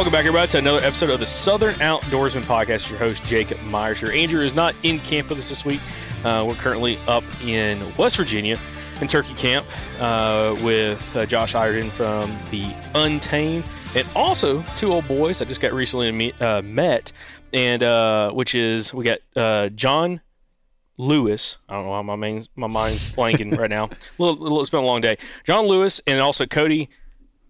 Welcome back, everybody, to another episode of the Southern Outdoorsman Podcast. Your host, Jacob Myers here. Andrew is not in camp with us this week. Uh, we're currently up in West Virginia in Turkey Camp uh, with uh, Josh Ireton from the Untamed and also two old boys I just got recently meet, uh, met, and uh, which is we got uh, John Lewis. I don't know why my main, my mind's blanking right now. Little, little, it's been a long day. John Lewis and also Cody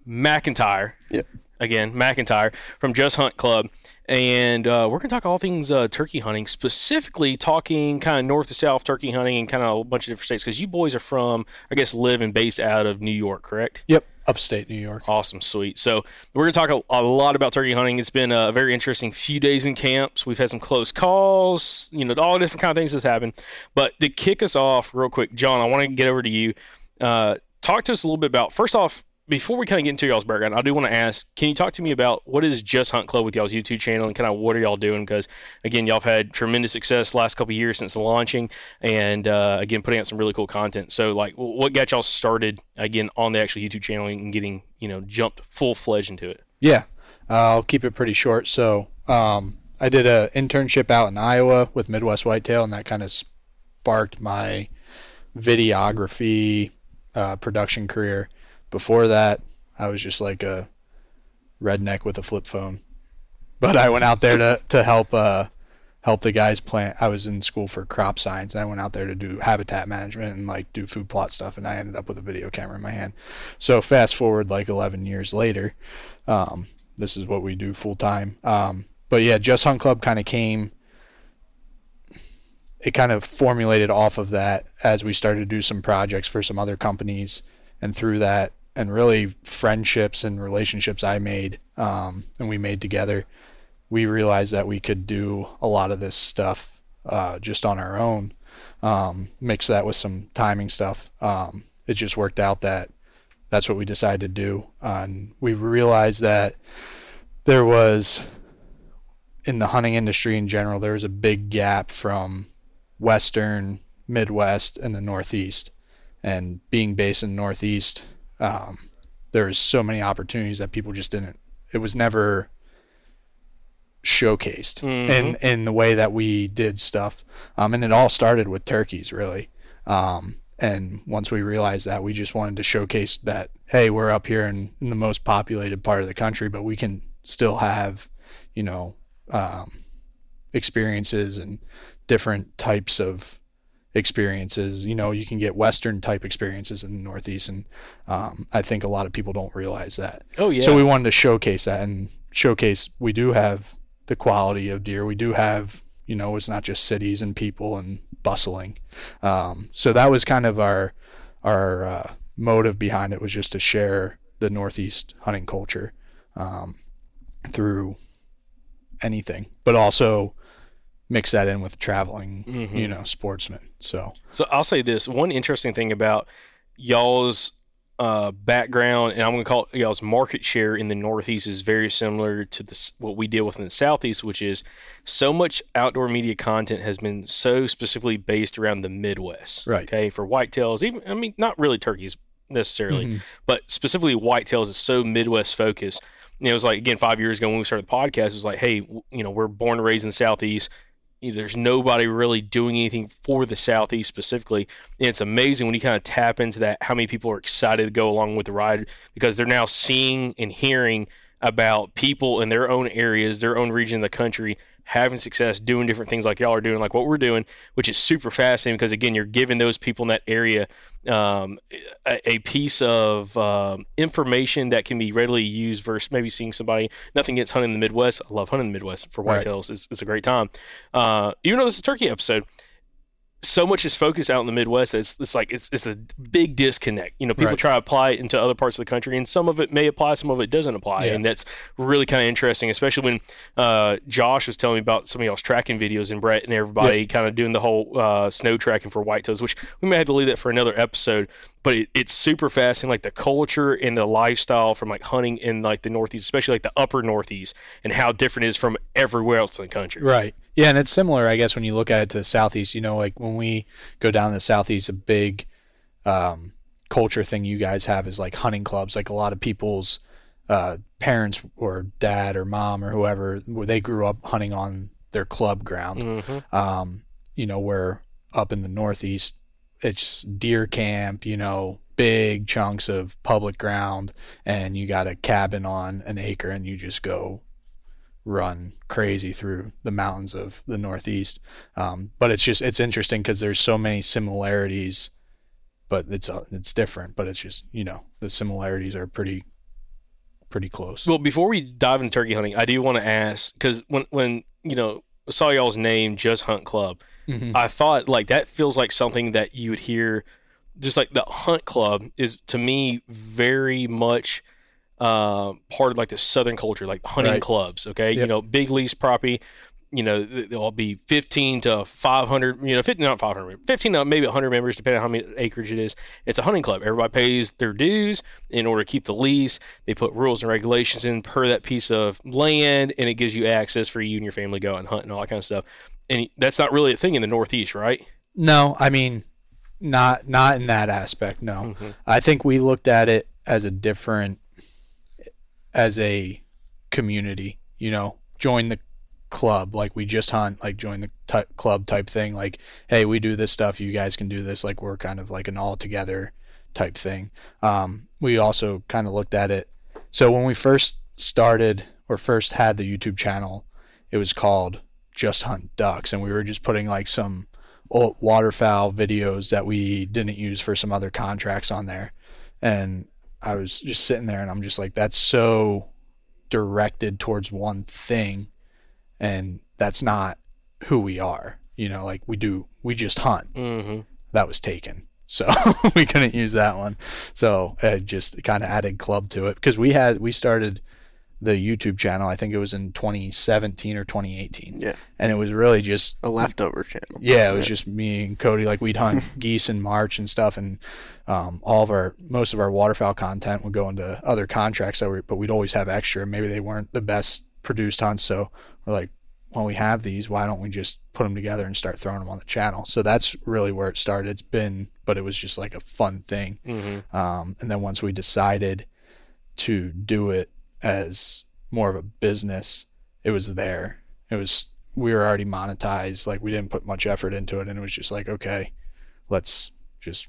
McIntyre. Yep again, McIntyre from Just Hunt Club. And uh, we're going to talk all things uh, turkey hunting, specifically talking kind of north to south turkey hunting and kind of a bunch of different states. Because you boys are from, I guess, live and based out of New York, correct? Yep, upstate New York. Awesome, sweet. So we're going to talk a, a, lot about turkey hunting. It's been a very interesting few days in camps. We've had some close calls, you know, all different kind of things that's happened. But to kick us off real quick, John, I want to get over to you. Uh, talk to us a little bit about, first off, before we kind of get into y'all's background, I do want to ask: Can you talk to me about what is Just Hunt Club with y'all's YouTube channel and kind of what are y'all doing? Because again, y'all have had tremendous success last couple years since launching, and uh, again, putting out some really cool content. So, like, what got y'all started again on the actual YouTube channel and getting you know jumped full fledged into it? Yeah, I'll keep it pretty short. So, um, I did an internship out in Iowa with Midwest Whitetail, and that kind of sparked my videography uh, production career. Before that, I was just like a redneck with a flip phone. But I went out there to to help uh, help the guys plant. I was in school for crop science, and I went out there to do habitat management and like do food plot stuff. And I ended up with a video camera in my hand. So fast forward like 11 years later, um, this is what we do full time. Um, but yeah, Just Hunt Club kind of came. It kind of formulated off of that as we started to do some projects for some other companies, and through that, and really friendships and relationships I made, um, and we made together, we realized that we could do a lot of this stuff uh, just on our own. Um, mix that with some timing stuff. Um, it just worked out that that's what we decided to do, uh, and we realized that there was in the hunting industry in general, there was a big gap from Western, Midwest, and the Northeast. And being based in Northeast, um, there's so many opportunities that people just didn't. It was never showcased Mhm. in in the way that we did stuff. Um, and it all started with turkeys, really. Um, and once we realized that, we just wanted to showcase that hey, we're up here in, in the most populated part of the country, but we can still have, you know, um, experiences and different types of experiences. You know, you can get Western type experiences in the Northeast, and um, I think a lot of people don't realize that. Oh yeah. So we wanted to showcase that and showcase we do have the quality of deer. We do have, you know, it's not just cities and people and bustling. Um, so that was kind of our our uh, motive behind it was just to share the Northeast hunting culture um, through anything, but also mix that in with traveling, Mhm. you know, sportsmen. So So I'll say this: one interesting thing about y'all's uh, background, and I'm going to call it y'all's market share in the Northeast is very similar to this, what we deal with in the Southeast, which is so much outdoor media content has been so specifically based around the Midwest. Right. Okay, for whitetails, even I mean, not really turkeys necessarily, Mhm. but specifically whitetails is so Midwest focused. It was like again five years ago when we started the podcast. It was like, hey, you know, we're born and raised in the Southeast you know, there's nobody really doing anything for the southeast specifically. And it's amazing when you kind of tap into that how many people are excited to go along with the ride because they're now seeing and hearing about people in their own areas their own region of the country having success doing different things like y'all are doing like what we're doing which is super fascinating because again you're giving those people in that area um, a, a piece of um, information that can be readily used versus maybe seeing somebody nothing gets hunting in the midwest. I love hunting in the midwest for Right. whitetails. It's, it's a great time. Uh, even though this is a turkey episode, so much is focused out in the Midwest. It's, it's like it's it's a big disconnect. You know, people Right. try to apply it into other parts of the country, and some of it may apply, some of it doesn't apply, Yeah. and that's really kind of interesting. Especially when uh, Josh was telling me about some of y'all's tracking videos and Brett and everybody kind of doing the whole uh, snow tracking for whitetails, which we may have to leave that for another episode. But it, it's super fascinating, like the culture and the lifestyle from like hunting in like the Northeast, especially like the upper Northeast, and how different it is from everywhere else in the country. Right. Yeah, and it's similar, I guess, when you look at it to the southeast. You know, like when we go down to the southeast, a big um, culture thing you guys have is like hunting clubs. Like a lot of people's uh, parents or dad or mom or whoever, where they grew up hunting on their club ground. Mm-hmm. Um, you know, where up in the northeast, it's deer camp. You know, big chunks of public ground, and you got a cabin on an acre, and you just go run crazy through the mountains of the Northeast. Um, but it's just it's interesting because there's so many similarities, but it's uh, it's different. But it's just you know the similarities are pretty pretty close. Well, before we dive into turkey hunting, I do want to ask because when when you know I saw y'all's name, Just Hunt Club, Mhm. I thought like that feels like something that you would hear. Just like the Hunt Club is to me very much uh, part of like the Southern culture, like hunting Right. clubs. Okay, you know, big lease property. you know, th- there'll be 15 to 500, you know, 50, not 500, 15 to maybe 100 members, depending on how many acreage it is. It's a hunting club. Everybody pays their dues in order to keep the lease. They put rules and regulations in per that piece of land, and it gives you access for you and your family to go out and hunt and all that kind of stuff. And that's not really a thing in the Northeast, right? No, I mean, not not in that aspect. No, I think we looked at it as a different, as a community. You know, join the club like we just hunt, like join the ty club type thing. Like, hey, we do this stuff. You guys can do this. Like, we're kind of like an all together type thing. Um, we also kind of looked at it. So when we first started or first had the YouTube channel, it was called Just Hunt Ducks, and we were just putting like some old waterfowl videos that we didn't use for some other contracts on there. And I was just sitting there and I'm just like, that's so directed towards one thing. And that's not who we are. You know, like we do, we just hunt. Mm-hmm. That was taken. So we couldn't use that one. So it just kind of added club to it because we had, we started the YouTube channel, I think it was in 2017 or 2018. Yeah. And it was really just A leftover channel. yeah, it was just me and Cody. Like we'd hunt geese in March and stuff, and um, all of our most of our waterfowl content would go into other contracts that were, but we'd always have extra. Maybe they weren't the best produced hunts, so we're like, when we have these, why don't we just put them together and start throwing them on the channel? So that's really where it started. It's been, but it was just like a fun thing. Mm-hmm. Um, and then once we decided to do it as more of a business, it was there. It was we were already monetized. Like we didn't put much effort into it, and it was just like, okay, let's just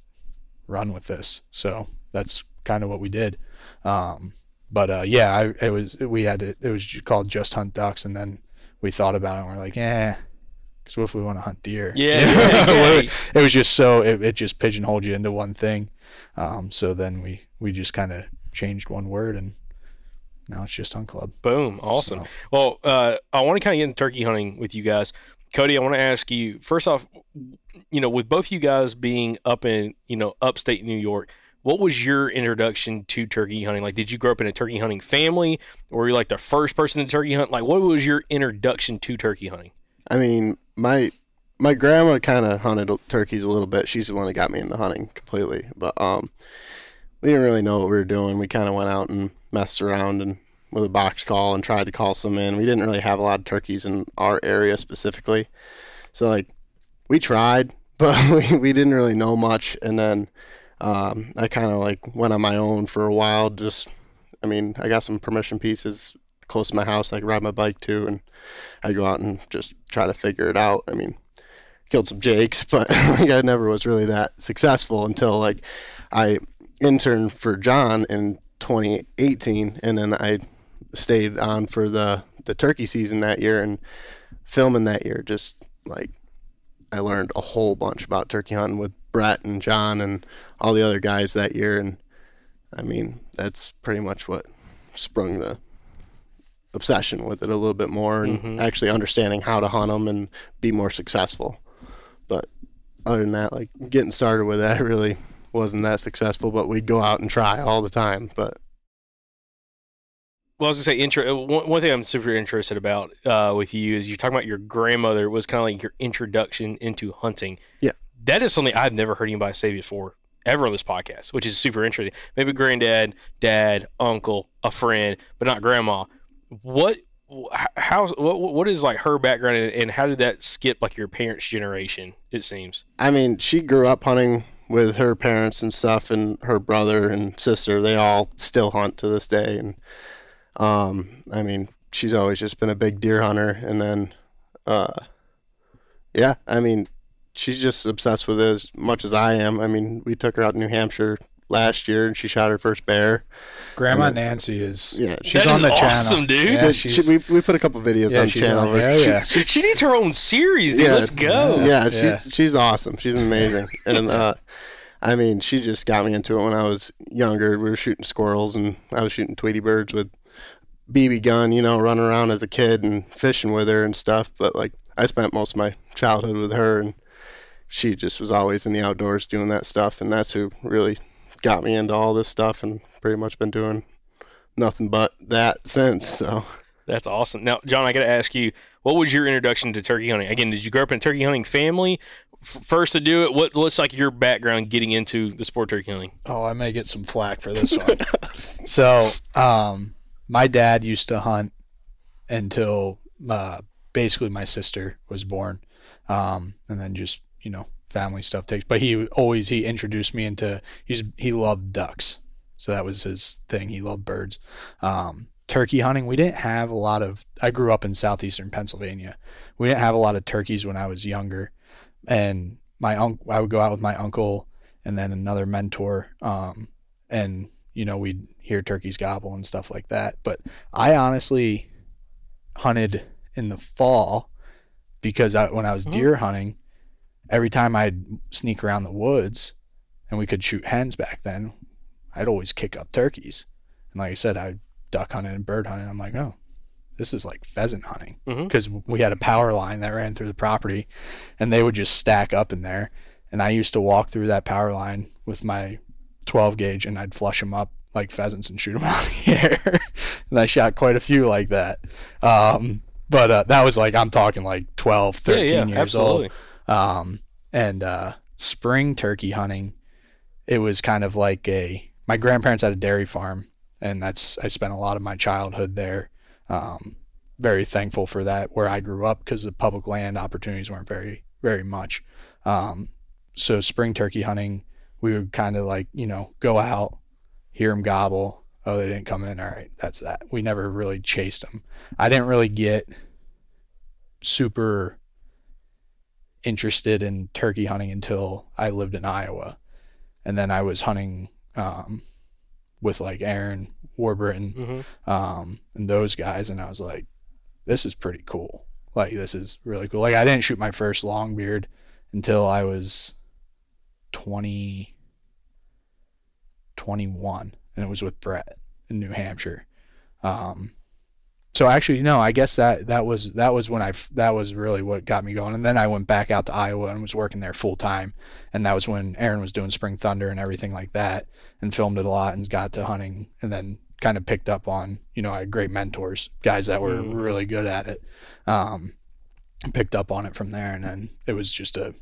run with this. So that's kind of what we did. Um, but uh, yeah, I, it was we had to. It was called Just Hunt Ducks, and then we thought about it, and we're like, yeah. Because what if we want to hunt deer? Yeah, yeah, yeah. it was just so it, it just pigeonholed you into one thing. Um, so then we we just kind of changed one word, and now it's just Hunt Club. Boom. Awesome. So- Well, uh, I want to kind of get into turkey hunting with you guys. Cody, I want to ask you first off, you know, with both you guys being up in, you know, upstate New York, what was your introduction to turkey hunting? Like, did you grow up in a turkey hunting family or were you like the first person to turkey hunt? Like, what was your introduction to turkey hunting? I mean, my my grandma kind of hunted turkeys a little bit. She's the one that got me into hunting completely. But um, we didn't really know what we were doing. We kind of went out and messed around and with a box call and tried to call some in. We didn't really have a lot of turkeys in our area specifically, so like we tried, but we, we didn't really know much. And then um, I kind of like went on my own for a while. Just, I mean, I got some permission pieces close to my house I could ride my bike to, and I'd go out and just try to figure it out. I mean, killed some jakes, but like I never was really that successful until like I interned for John in 2018, and then I stayed on for the the turkey season that year and filming that year. Just like I learned a whole bunch about turkey hunting with Brett and John and all the other guys that year, and I mean that's pretty much what sprung the obsession with it a little bit more and mm-hmm. actually understanding how to hunt them and be more successful. But other than that, like getting started with that really wasn't that successful, but we'd go out and try all the time. But Well, I was gonna say, intro. One, one thing I'm super interested about uh, with you is you're talking about your grandmother was kind of like your introduction into hunting. Yeah. that is something I've never heard anybody say before ever on this podcast, which is super interesting. Maybe granddad, dad, uncle, a friend, but not grandma. What? How? What? What is like her background, and, and how did that skip like your parents' generation? It seems. I mean, she grew up hunting with her parents and stuff, and her brother and sister. They all still hunt to this day, and um, I mean, she's always just been a big deer hunter. And then, uh, yeah, I mean, she's just obsessed with it as much as I am. I mean, we took her out to New Hampshire last year, and she shot her first bear. Grandma Nancy is Yeah. she's That on is the awesome, channel. dude. Yeah, She- she's, we, we put a couple videos yeah, on she's channel. on, yeah, yeah. She, she needs her own series, dude. Yeah. Let's go. Yeah, she's she's awesome. She's amazing. and uh, I mean, she just got me into it when I was younger. We were shooting squirrels, and I was shooting Tweety birds with BB gun. You know, running around as a kid and fishing with her and stuff. But like, I spent most of my childhood with her, and she just was always in the outdoors doing that stuff. And that's who really got me into all this stuff, and pretty much been doing nothing but that since. So That's awesome. Now, John, I got to ask you, what was your introduction to turkey hunting? Again, did you grow up in a turkey hunting family? F- first to do it, what looks like your background getting into the sport of turkey hunting? Oh, I may get some flack for this one. so, um, my dad used to hunt until uh, basically my sister was born, um, and then just you know family stuff takes. But he always he introduced me into he's he loved ducks, so that was his thing. He loved birds. Um, turkey hunting, we didn't have a lot of. I grew up in southeastern Pennsylvania. We didn't have a lot of turkeys when I was younger, and my uncle, I would go out with my uncle and then another mentor, um, and you know we'd hear turkeys gobble and stuff like that. But I honestly hunted in the fall because I, when I was deer hunting, every time I'd sneak around the woods and we could shoot hens back then, I'd always kick up turkeys. And like I said, I duck hunting and bird hunting. I'm like, oh, this is like pheasant hunting because we had a power line that ran through the property, and they would just stack up in there. And I used to walk through that power line with my 12 gauge, and I'd flush them up like pheasants and shoot them out of the air. and I shot quite a few like that. Um, but uh, that was like I'm talking like 12, 13 yeah, yeah, years absolutely. old. Um, and uh, spring turkey hunting, it was kind of like a. My grandparents had a dairy farm, and that's I spent a lot of my childhood there. Um, very thankful for that where I grew up because the public land opportunities weren't very very much. Um, so spring turkey hunting, we would kind of like you know go out, hear them gobble. Oh, they didn't come in. All right, that's that. We never really chased them. I didn't really get super interested in turkey hunting until I lived in Iowa, and then I was hunting um, with like Aaron Warbritton Mhm. um, and those guys, and I was like, this is pretty cool. Like this is really cool. Like I didn't shoot my first long beard until I was 20, 21, and it was with Brett in New Hampshire. Um, so actually, no, I guess that that was that was when i that was really what got me going. And then I went back out to Iowa and was working there full time, and that was when Aaron was doing Spring Thunder and everything like that, and filmed it a lot and got to hunting, and then kind of picked up on you know I had great mentors, guys that were Mm. really good at it. Um, picked up on it from there, and then it was just a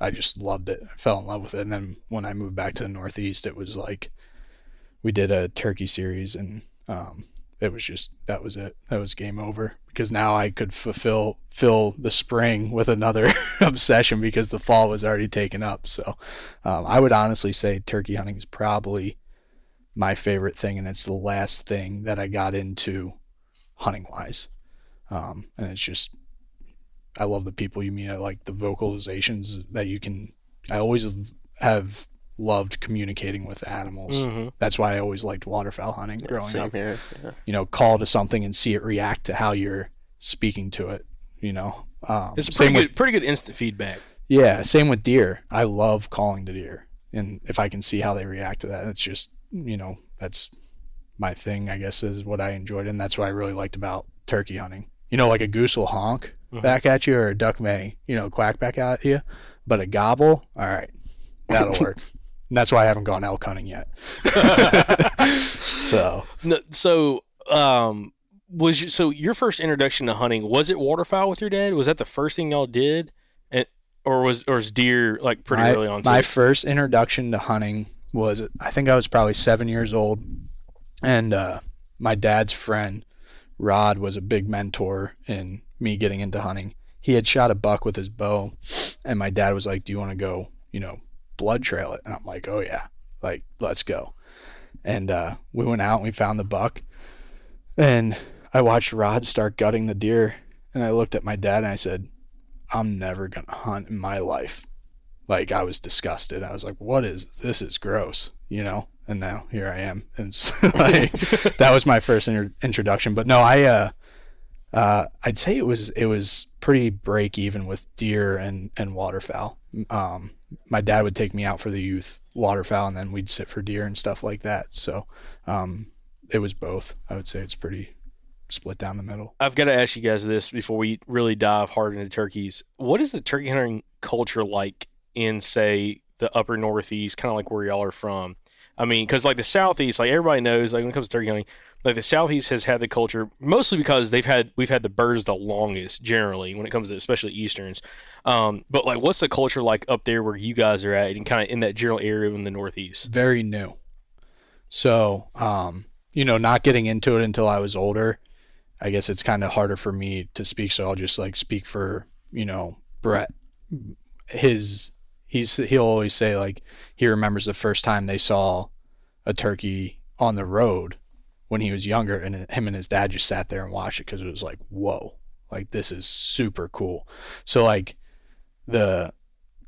I just loved it. I fell in love with it. And then when I moved back to the Northeast, it was like we did a turkey series, and um, it was just that was it. That was game over because now I could fulfill fill the spring with another obsession because the fall was already taken up. So um, I would honestly say turkey hunting is probably my favorite thing, and it's the last thing that I got into hunting wise. Um, and it's just I love the people you meet. I like the vocalizations that you can. I always have loved communicating with animals. Mhm. That's why I always liked waterfowl hunting growing Same up. here. Yeah. You know, call to something and see it react to how you're speaking to it. You know, um, It's same pretty with good, pretty good instant feedback. yeah, same with deer. I love calling to deer, and if I can see how they react to that, it's just you know that's my thing. I guess is what I enjoyed, and that's what I really liked about turkey hunting. You know, like a goose will honk back at you, or a duck may you know quack back at you, but a gobble, all right, that'll work. And that's why I haven't gone elk hunting yet. so No, so, um, was you, so your first introduction to hunting was it waterfowl with your dad? Was that the first thing y'all did, and or was or was deer like pretty my, early on? my first introduction to hunting was I think I was probably seven years old, and uh, my dad's friend Rod was a big mentor in me getting into hunting. He had shot a buck with his bow, and my dad was like, "Do you want to go? You know, blood trail it?" And I'm like, "Oh yeah, like let's go." And uh, we went out and we found the buck, and I watched Rod start gutting the deer, and I looked at my dad and I said, "I'm never gonna hunt in my life." like I was disgusted. I was like, "What is this? Is gross," you know. And now here I am, and it's like that was my first inter- introduction. But no, I, uh, uh, I'd say it was it was pretty break even with deer and and waterfowl. Um, my dad would take me out for the youth waterfowl, and then we'd sit for deer and stuff like that. So, um, it was both. I would say it's pretty split down the middle. I've got to ask you guys this before we really dive hard into turkeys. What is the turkey hunting culture like in, say, the upper Northeast, kind of like where y'all are from? I mean, because like the Southeast, like everybody knows, like when it comes to turkey hunting, like the southeast has had the culture mostly because they've had we've had the birds the longest generally when it comes to especially easterns. Um, but like, what's the culture like up there where you guys are at, and kind of in that general area in the northeast? very new. So, um, you know, not getting into it until I was older, I guess it's kind of harder for me to speak. So I'll just like speak for, you know, Brett. His, he's, he'll always say like he remembers the first time they saw a turkey on the road when he was younger and him and his dad just sat there and watched it because it was like, whoa, like this is super cool. So, like, the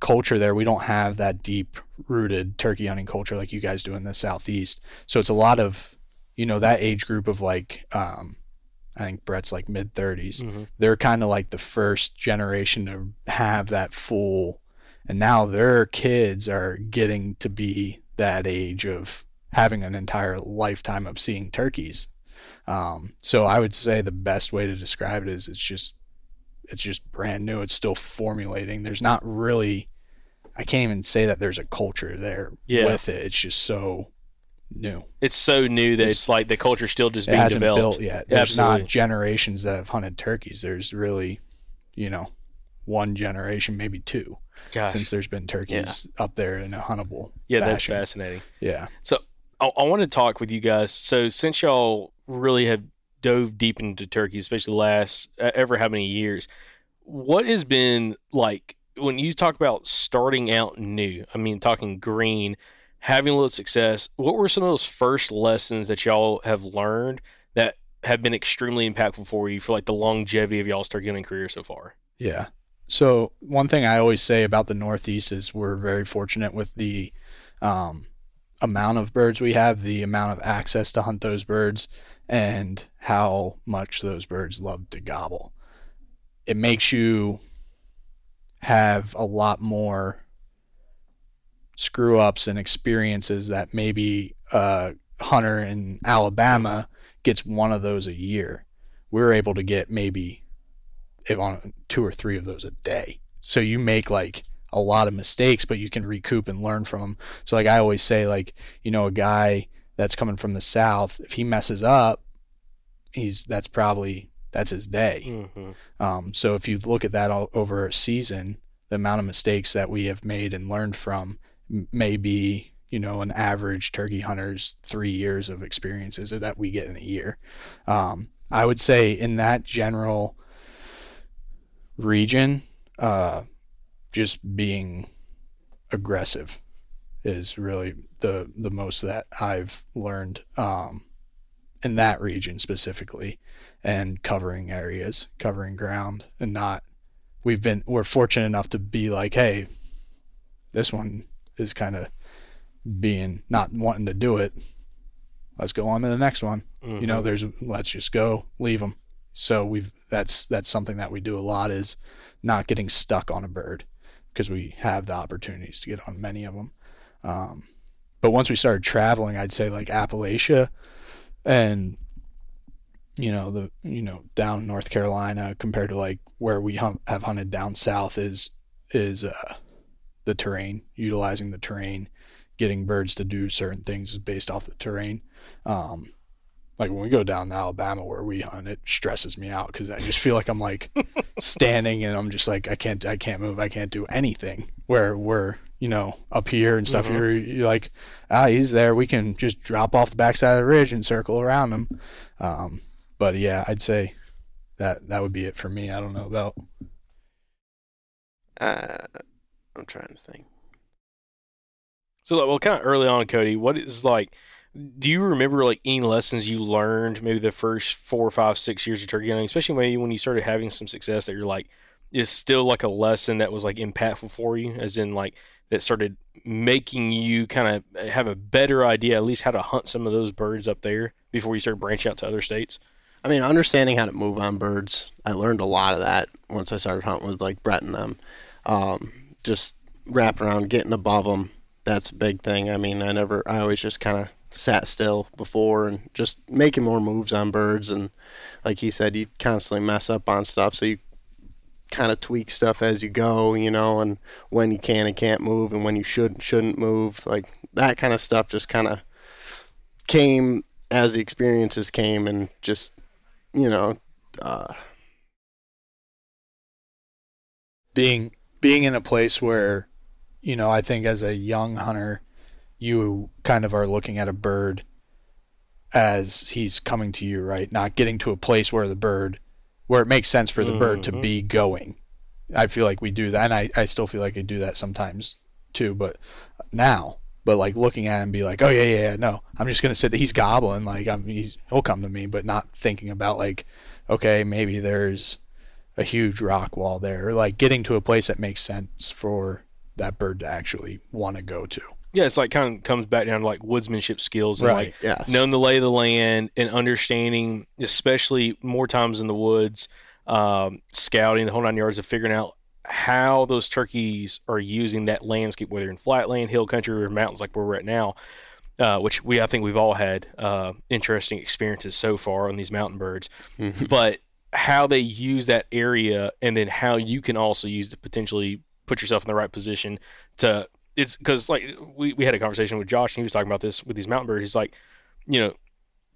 culture there. We don't have that deep rooted turkey hunting culture like you guys do in the southeast. So it's a lot of, you know, that age group of like, um, I think Brett's like mid 30s. Mm-hmm. They're kind of like the first generation to have that full, and now their kids are getting to be that age of having an entire lifetime of seeing turkeys. Um, so I would say the best way to describe it is it's just it's just brand new. It's still formulating. There's not really I can't even say that there's a culture there Yeah. with it. It's just so new. It's so new that It's- it's, like the culture's still just being hasn't developed. built yet. There's Absolutely. not generations that have hunted turkeys. There's really, you know, one generation, maybe two, Gosh. since there's been turkeys up there in a huntable yeah, that's fascinating. Yeah. So I, I want to talk with you guys. So since y'all really have dove deep into turkey, especially the last uh, ever how many years, what has been like when you talk about starting out new? I mean, talking green, having a little success. What were some of those first lessons that y'all have learned that have been extremely impactful for you for like the longevity of y'all's turkey hunting career so far? Yeah. So one thing I always say about the Northeast is we're very fortunate with the um, amount of birds we have, the amount of access to hunt those birds, and how much those birds love to gobble. It makes you have a lot more screw ups and experiences that maybe a hunter in Alabama gets one of those a year. We're able to get maybe on two or three of those a day. So you make like a lot of mistakes, but you can recoup and learn from them. So like I always say, like you know, a guy that's coming from the south, if he messes up, he's that's probably that's his day. Mm-hmm. Um, so if you look at that all over a season, the amount of mistakes that we have made and learned from may be, you know, an average turkey hunter's three years of experiences that we get in a year. Um, I would say in that general region, uh, just being aggressive is really the the most that I've learned um, in that region specifically and covering areas, covering ground, and not. We've been we're fortunate enough to be like, hey, this one is kind of being not wanting to do it. Let's go on to the next one. You know, there's let's just go, leave them. So we've that's that's something that we do a lot is not getting stuck on a bird because we have the opportunities to get on many of them. Um, but once we started traveling, I'd say like Appalachia and you know the you know down North Carolina compared to like where we have hunted down south is is uh, the terrain utilizing the terrain getting birds to do certain things based off the terrain um like when we go down to Alabama where we hunt it stresses me out because I just feel like I'm like standing and I'm just like I can't I can't move I can't do anything where we're you know up here and stuff you're, you're like ah he's there we can just drop off the backside of the ridge and circle around him um but yeah, I'd say that that would be it for me. I don't know about Uh, I'm trying to think. So, like, well, kind of early on, Cody, what is like? Do you remember like any lessons you learned maybe the first four, five, six years of turkey hunting, especially maybe when you started having some success that you're like, is still like a lesson that was like impactful for you, as in like that started making you kind of have a better idea, at least how to hunt some of those birds up there before you started branching out to other states. I mean, understanding how to move on birds, I learned a lot of that once I started hunting with like Brett and them. Um, just wrapping around, getting above them. That's a big thing. I mean, I never, I always just kind of sat still before and just making more moves on birds. And like he said, you constantly mess up on stuff. So you kind of tweak stuff as you go, you know, and when you can and can't move and when you should and shouldn't move. Like that kind of stuff just kind of came as the experiences came and just you know uh, being being in a place where you know i think as a young hunter you kind of are looking at a bird as he's coming to you right not getting to a place where the bird where it makes sense for the bird to mm-hmm. be going i feel like we do that and I, I still feel like i do that sometimes too but now but like looking at him be like oh yeah yeah, yeah no i'm just gonna sit there. he's gobbling like i'm he's he'll come to me but not thinking about like okay maybe there's a huge rock wall there, or like getting to a place that makes sense for that bird to actually want to go to. Yeah, it's like kind of comes back down to like woodsmanship skills and Right, like yes. knowing the lay of the land and understanding, especially more times in the woods, um, scouting the whole nine yards of figuring out how those turkeys are using that landscape, whether in flatland, hill country, or mountains like where we're at now. Uh, which we I think we've all had uh, interesting experiences so far on these mountain birds, but how they use that area and then how you can also use to potentially put yourself in the right position to it's because like we, we had a conversation with Josh and he was talking about this with these mountain birds. He's like, you know,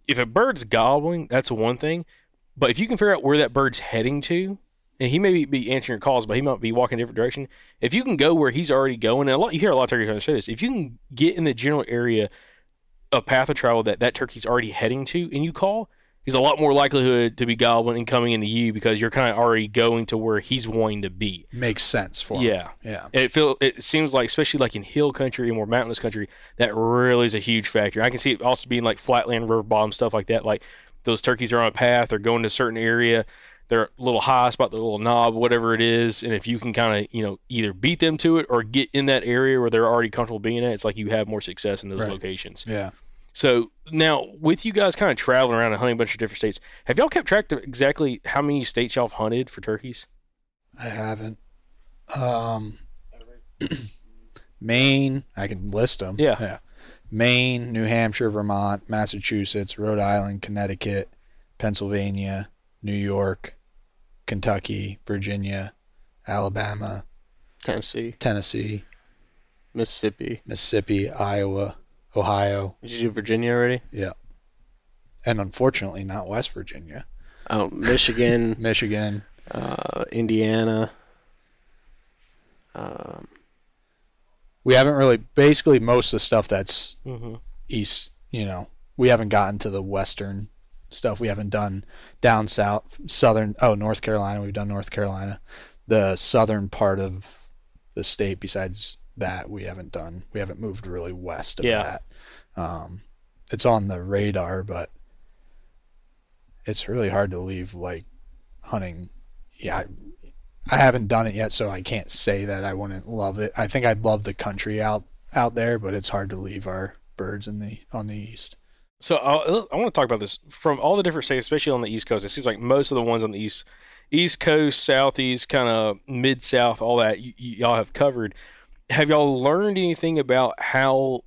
if a bird's gobbling, that's one thing. But if you can figure out where that bird's heading to, and he may be answering your calls, but he might be walking a different direction. If you can go where he's already going, and a lot you hear a lot of turkey hunters say this, if you can get in the general area, a path of travel that that turkey's already heading to, and you call, he's a lot more likelihood to be gobbling and coming into you because you're kind of already going to where he's wanting to be. Makes sense for him. Yeah. Yeah. It feel it seems like especially like in hill country and more mountainous country that really is a huge factor. I can see it also being like flatland, river bottom stuff like that. Like those turkeys are on a path, they're going to a certain area, they're a little high spot, the little knob, whatever it is, and if you can kind of you know either beat them to it or get in that area where they're already comfortable being at, it's like you have more success in those Right. locations. Yeah. So now, with you guys kind of traveling around and hunting a bunch of different states, have y'all kept track of exactly how many states y'all have hunted for turkeys? I haven't. Um, Maine, I can list them. Yeah. Yeah. Maine, New Hampshire, Vermont, Massachusetts, Rhode Island, Connecticut, Pennsylvania, New York, Kentucky, Virginia, Alabama, Tennessee, Tennessee, Mississippi. Mississippi, Iowa, Ohio. Did you do Virginia already? Yeah. And unfortunately, not West Virginia, Oh, Michigan, Michigan. uh, Indiana. Um, We haven't really, basically, most of the stuff that's Mm-hmm. east, you know, we haven't gotten to the western stuff. We haven't done down south, southern. Oh, North Carolina. We've done North Carolina. The southern part of the state, besides that, we haven't done. We haven't moved really west of Yeah. that. Um, it's on the radar, but it's really hard to leave like hunting. Yeah, I, I haven't done it yet, so I can't say that I wouldn't love it. I think I'd love the country out out there, but it's hard to leave our birds in the on the east. So uh, I, I want to talk about this from all the different states, especially on the East Coast. It seems like most of the ones on the East, East Coast, Southeast, kind of mid South, all that y- y- y'all have covered. Have y'all learned anything about how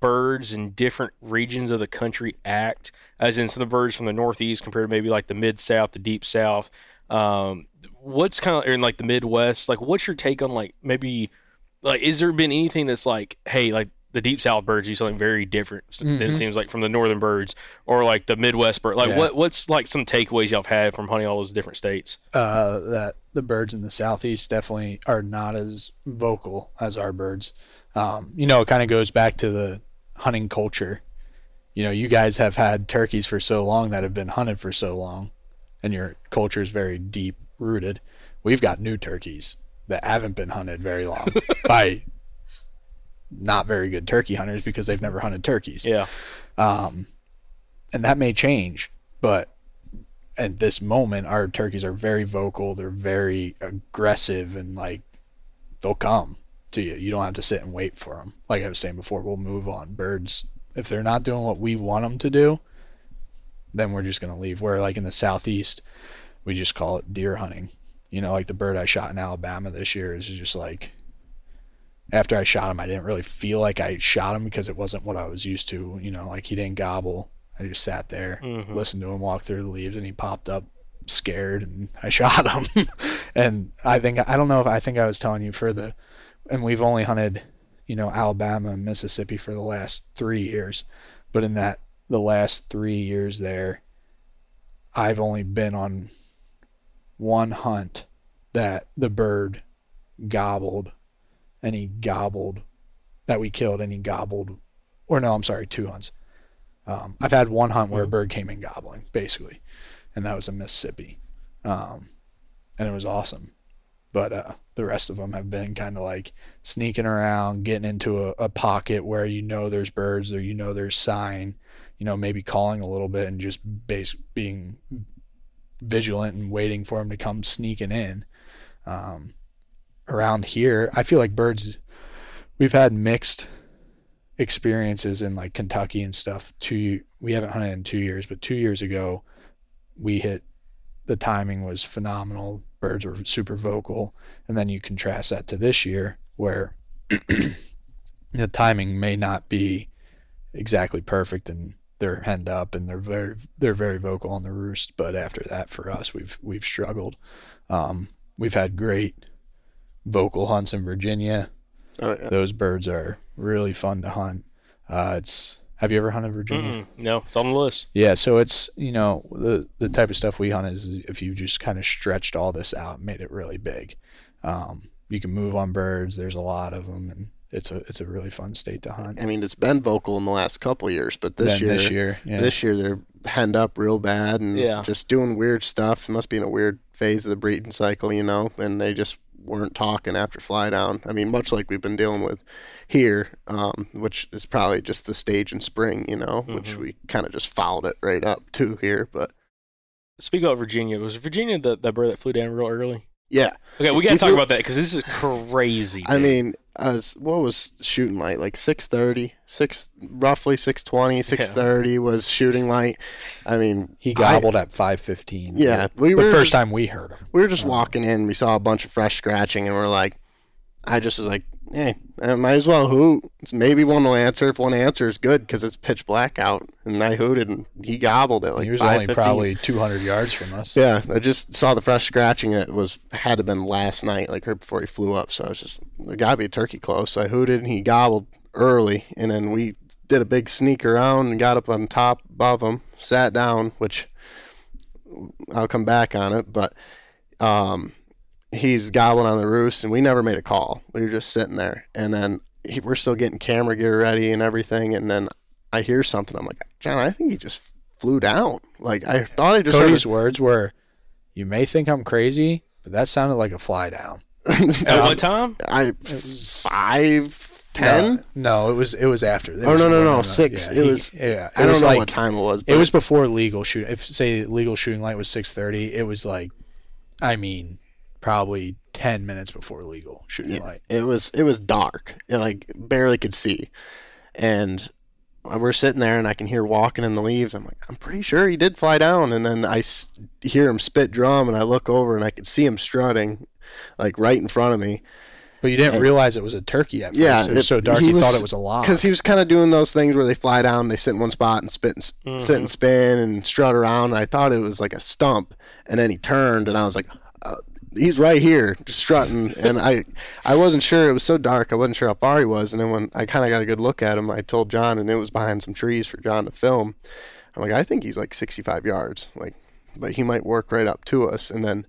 birds in different regions of the country act? As in some of the birds from the Northeast compared to maybe like the mid South, the deep South. Um, what's kind of in like the Midwest? Like, what's your take on like maybe like is there been anything that's like hey like the deep south birds do something very different than it seems like from the northern birds or like the midwest bird like Yeah. what what's like some takeaways y'all have had from hunting all those different states uh, that the birds in the southeast definitely are not as vocal as our birds. Um, you know, it kind of goes back to the hunting culture. You know, you guys have had turkeys for so long that have been hunted for so long, and your culture is very deep rooted. We've got new turkeys that haven't been hunted very long by not very good turkey hunters because they've never hunted turkeys yeah um, and that may change. But at this moment, our turkeys are very vocal. They're very aggressive, and like they'll come to you. You don't have to sit and wait for them. Like I was saying before, we'll move on. Birds, if they're not doing what we want them to do, then we're just gonna leave. Where like in the southeast, we just call it deer hunting. You know, like the bird I shot in Alabama this year is just like after I shot him, I didn't really feel like I shot him because it wasn't what I was used to. You know, like he didn't gobble. I just sat there, mm-hmm. listened to him walk through the leaves, and he popped up scared, and I shot him. and I think I don't know if I think I was telling you for the, and we've only hunted, you know, Alabama and Mississippi for the last three years, but in that the last three years there, I've only been on one hunt that the bird gobbled and he gobbled that we killed and he gobbled or no, I'm sorry, two hunts. Um, I've had one hunt where a bird came in gobbling, basically, and that was in Mississippi, um, and it was awesome. But uh, the rest of them have been kind of like sneaking around, getting into a, a pocket where you know there's birds or you know there's sign, you know maybe calling a little bit and just base, being vigilant and waiting for them to come sneaking in. Um, around here, I feel like birds. We've had mixed experiences in like Kentucky and stuff. Two we haven't hunted in two years, but two years ago we hit the timing was phenomenal. Birds were super vocal, and then you contrast that to this year where the timing may not be exactly perfect and they're henned up and they're very they're very vocal on the roost. But after that, for us, we've we've struggled. Um, we've had great vocal hunts in Virginia. Oh, yeah. Those birds are really fun to hunt. Uh, it's have you ever hunted Virginia? Mm-mm. No, it's on the list. Yeah, so it's you know the the type of stuff we hunt is if you just kind of stretched all this out, and made it really big. Um, you can move on birds. There's a lot of them, and it's a it's a really fun state to hunt. I mean, it's been vocal in the last couple years, but this year, this year, yeah. this year they're henned up real bad and Yeah. just doing weird stuff. It must be in a weird phase of the breeding cycle, you know. And they just weren't talking after fly down. I mean, much like we've been dealing with here, um, which is probably just the stage in spring, you know, which Mhm. we kind of just followed it right up to here. But Speak about Virginia. Was Virginia the, that bird that flew down real early? yeah, Okay, we got to talk about that because this is crazy. I dude. mean, as what was shooting light? Like 630, 6 roughly 620, 630 was shooting light. I mean, he I- gobbled at 5:15. Yeah, we the were first time we heard him. we were just walking in, we saw a bunch of fresh scratching, and we're like, I just was like, hey, I might as well hoot. It's maybe one will answer. If one answers, good, because it's pitch black out. And I hooted, and he gobbled it like he was only probably 200 yards from us. Yeah, I just saw the fresh scratching. It was had to been last night, like right before he flew up. So I was just there gotta be a turkey close. So I hooted, and he gobbled early, and then we did a big sneak around and got up on top above him, sat down, which I'll come back on it, but um, he's gobbling on the roost, and we never made a call. We were just sitting there, and then he, we're still getting camera gear ready and everything, and then I hear something. I'm like, John, I think he just flew down. Like I thought I just heard a- Cody's words were, "You may think I'm crazy, but that sounded like a fly down." at what time? I five ten. No, no, it was it was after. It Oh, was no, no, no, six. Yeah, It he- was- Yeah, it I don't was know like what time it was. it was before legal shoot. If say legal shooting light was six thirty, it was like, I mean, probably ten minutes before legal shooting Yeah. light. it was it was dark. It, like barely could see, and we're sitting there, and I can hear walking in the leaves. I'm like, I'm pretty sure he did fly down, and then I s- hear him spit drum, and I look over, and I could see him strutting, like right in front of me. But you didn't Hey. realize it was a turkey at first. Yeah, it was it- so dark he you was- thought it was a lot. because he was kind of doing those things where they fly down, they sit in one spot and spit and Mm-hmm. sit and spin and strut around. And I thought it was like a stump, and then he turned, and I was like, uh, "He's right here, just strutting." and I, I wasn't sure. It was so dark, I wasn't sure how far he was. And then when I kind of got a good look at him, I told John, and it was behind some trees for John to film. I'm like, I think he's like 65 yards, like, but he might work right up to us. And then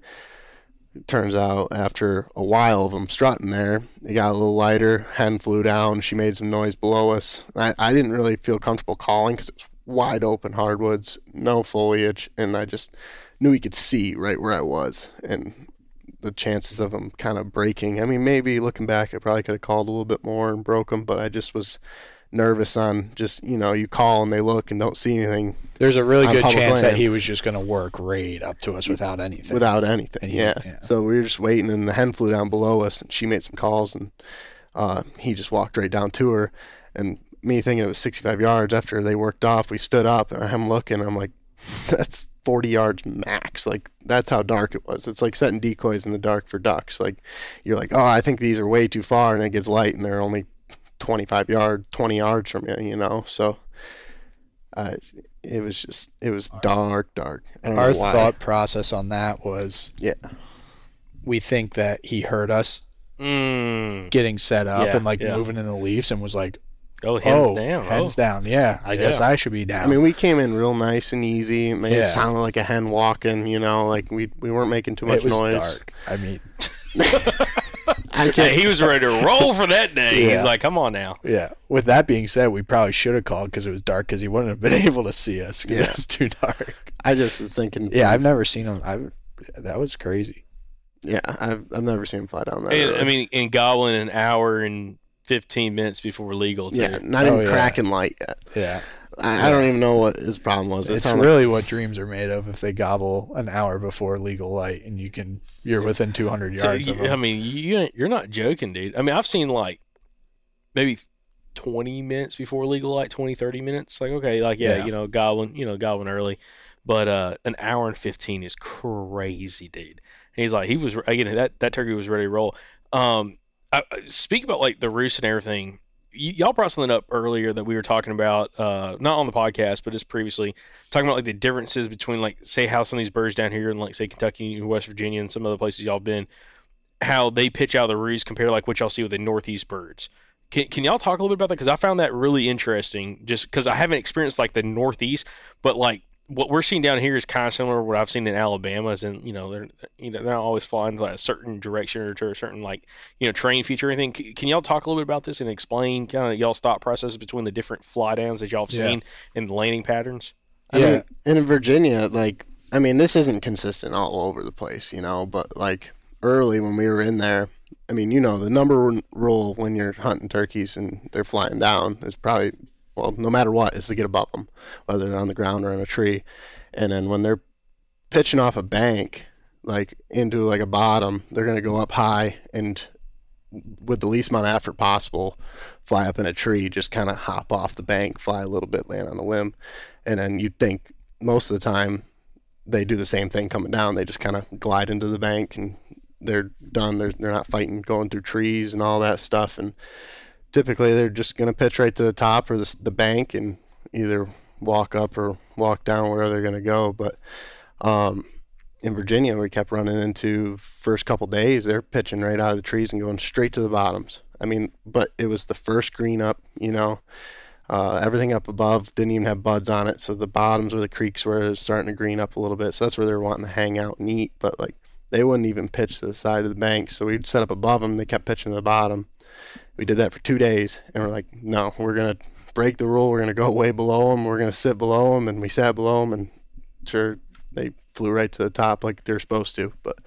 it turns out after a while of him strutting there, it got a little lighter. Hen flew down. She made some noise below us. I, I didn't really feel comfortable calling because it's wide open hardwoods, no foliage, and I just knew he could see right where I was. And the chances of him kind of breaking, I mean, maybe looking back, I probably could have called a little bit more and broke him, but I just was nervous on just, you know, you call and they look and don't see anything There's a really good chance that he was just going to work right up to us without anything. without anything. He- yeah. yeah. So we were just waiting, and the hen flew down below us, and she made some calls, and uh, he just walked right down to her. And me thinking it was 65 yards after they worked off, we stood up, and I'm looking, I'm like, that's 40 yards max. Like that's how dark it was. It's like setting decoys in the dark for ducks. Like you're like, oh, I think these are way too far, and it gets light, and they're only 25 yard, 20 yards from you, you know. So. Uh, it was just, it was dark, dark. I don't Our know why. thought process on that was yeah. we think that he heard us Mm. getting set up Yeah, and like yeah. moving in the leaves and was like, Oh, hands oh, down. Oh. hands oh. down. Yeah, I guess I should be down. I mean, we came in real nice and easy. It may Yeah. have sounded like a hen walking, you know, like we we weren't making too much it was noise. dark. I mean, I Hey, he was ready to roll for that day. Yeah. He's like, come on now. yeah. With that being said, we probably should have called because it was dark because he wouldn't have been able to see us. 'cause Yeah. it was too dark. I just was thinking. Yeah, I've never seen him. I that was crazy. yeah, I've I've never seen him fly down that. And. I mean, in gobbling, an hour and 15 minutes before legal. Too. yeah, not Oh, even yeah. cracking light yet. Yeah, I, I don't even know what his problem was. It it's sounded really what dreams are made of. If they gobble an hour before legal light, and you can, you're within 200 So, yards of you- I mean, you you're not joking, dude. I mean, I've seen like maybe 20 minutes before legal light, 20, 30 minutes. Like, okay, like, yeah, Yeah. you know, gobbling, you know, gobbling early. But uh, an hour and 15 is crazy, dude. And he's like, he was, again, that, that turkey was ready to roll. Um, I, speak about like the roost and everything. Y- y'all brought something up earlier that we were talking about, uh, not on the podcast, but just previously talking about like the differences between like say how some of these birds down here in like say Kentucky and West Virginia and some other places y'all been, how they pitch out of the roost compared to like what y'all see with the Northeast birds. Can, can y'all talk a little bit about that? Because I found that really interesting. Just because I haven't experienced like the Northeast, but like what we're seeing down here is kind of similar to what I've seen in Alabama. Is and you know they're you know they're not always flying to like a certain direction or to a certain like you know train feature or anything. C- Can y'all talk a little bit about this and explain kind of y'all's thought process between the different fly downs that y'all have Yeah. seen and the landing patterns? I Yeah. mean, and in Virginia, like, I mean, this isn't consistent all over the place, you know, but like early when we were in there, I mean, you know, the number one rule when you're hunting turkeys and they're flying down is probably, well, no matter what, is to get above them, whether they're on the ground or in a tree. And then when they're pitching off a bank, like into like a bottom, they're going to go up high and with the least amount of effort possible, fly up in a tree, just kind of hop off the bank, fly a little bit, land on a limb and then you'd think most of the time they do the same thing coming down. They just kind of glide into the bank and they're done. They're they're not fighting going through trees and all that stuff. And typically they're just gonna pitch right to the top or the the bank and either walk up or walk down where they're gonna go. But um, in Virginia, we kept running into first couple days. They're pitching right out of the trees and going straight to the bottoms. I mean, but it was the first green up, you know. Uh, everything up above didn't even have buds on it, so the bottoms where the creeks were starting to green up a little bit. So that's where they were wanting to hang out and eat. But like they wouldn't even pitch to the side of the bank, so we'd set up above them. They kept pitching to the bottom. We did that for two days, and we're like, no, we're gonna break the rule. We're gonna go way below them. We're gonna sit below them, and we sat below them, and sure they flew right to the top like they're supposed to. But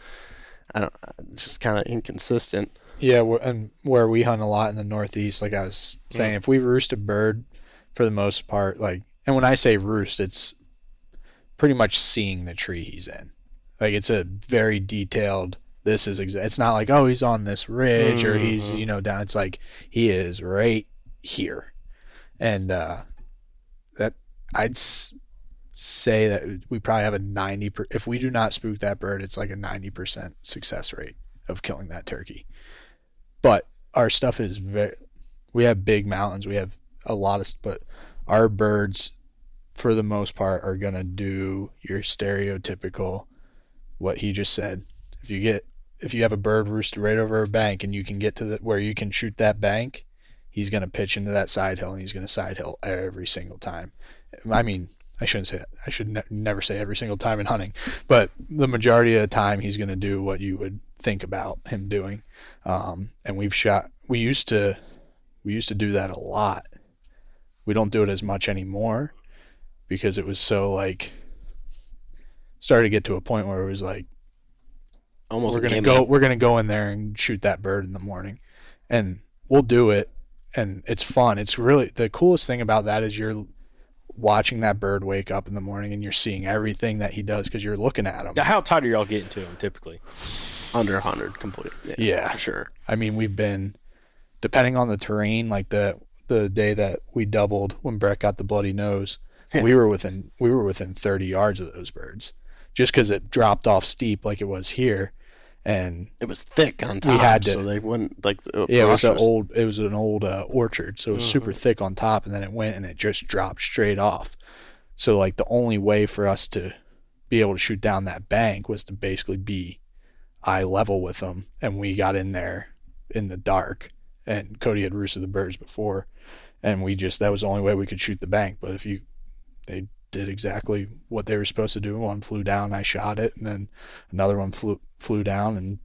I don't, it's just kind of inconsistent. Yeah, and where we hunt a lot in the Northeast, like I was saying, if we roost a bird, for the most part, like, and when I say roost, it's pretty much seeing the tree he's in. Like it's a very detailed. This is exa- It's not like oh he's on this ridge or he's you know down. It's like he is right here, and uh, that I'd s- say that we probably have a ninety. Per- if we do not spook that bird, it's like a ninety percent success rate of killing that turkey but our stuff is very we have big mountains we have a lot of but our birds for the most part are going to do your stereotypical what he just said if you get if you have a bird roosted right over a bank and you can get to the where you can shoot that bank he's going to pitch into that side hill and he's going to side hill every single time. I mean i shouldn't say that. I should ne- never say every single time in hunting but the majority of the time he's going to do what you would think about him doing. Um, and we've shot we used to we used to do that a lot. We don't do it as much anymore because it was so like started to get to a point where it was like Almost we're gonna go of- we're gonna go in there and shoot that bird in the morning and we'll do it and it's fun it's really the coolest thing about that is you're watching that bird wake up in the morning and you're seeing everything that he does because you're looking at him Now, how tight are y'all getting to them typically? under 100 complete. Yeah, Yeah. for sure. I mean, we've been depending on the terrain, like the the day that we doubled when Brett got the bloody nose, we were within we were within 30 yards of those birds, just because it dropped off steep like it was here, and It was thick on top, We had to- so they wouldn't like. The yeah, it was an old it was an old uh, orchard, so it was Mm-hmm. super thick on top, and then it went and it just dropped straight off. So like the only way for us to be able to shoot down that bank was to basically be eye level with them, and we got in there in the dark. And Cody had roosted the birds before, and we just that was the only way we could shoot the bank. But if you, they did exactly what they were supposed to do. One flew down, I shot it, and then another one flew flew down and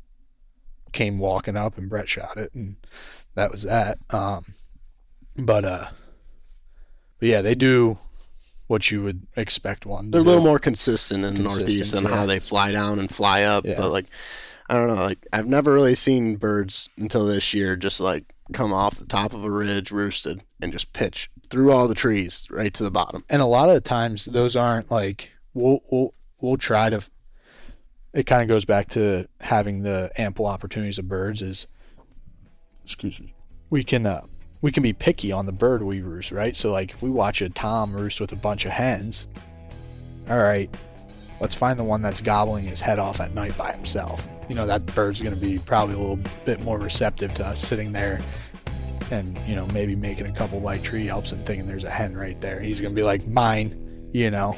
came walking up, and Brett shot it, and that was that. Um, but uh, but yeah, they do what you would expect one. to They're a little more consistent in the Northeast and yeah. how they fly down and fly up. Yeah. But like, I don't know. Like, I've never really seen birds until this year just like come off the top of a ridge, roosted, and just pitch through all the trees right to the bottom. and a lot of times those aren't like we'll we'll we'll try to it kind of goes back to having the ample opportunities of birds is excuse me. we can uh we can be picky on the bird we roost right? So like if we watch a tom roost with a bunch of hens all right let's find the one that's gobbling his head off at night by himself. You know that bird's going to be probably a little bit more receptive to us sitting there and you know maybe making a couple light tree yelps and thinking there's a hen right there. He's to be like mine you know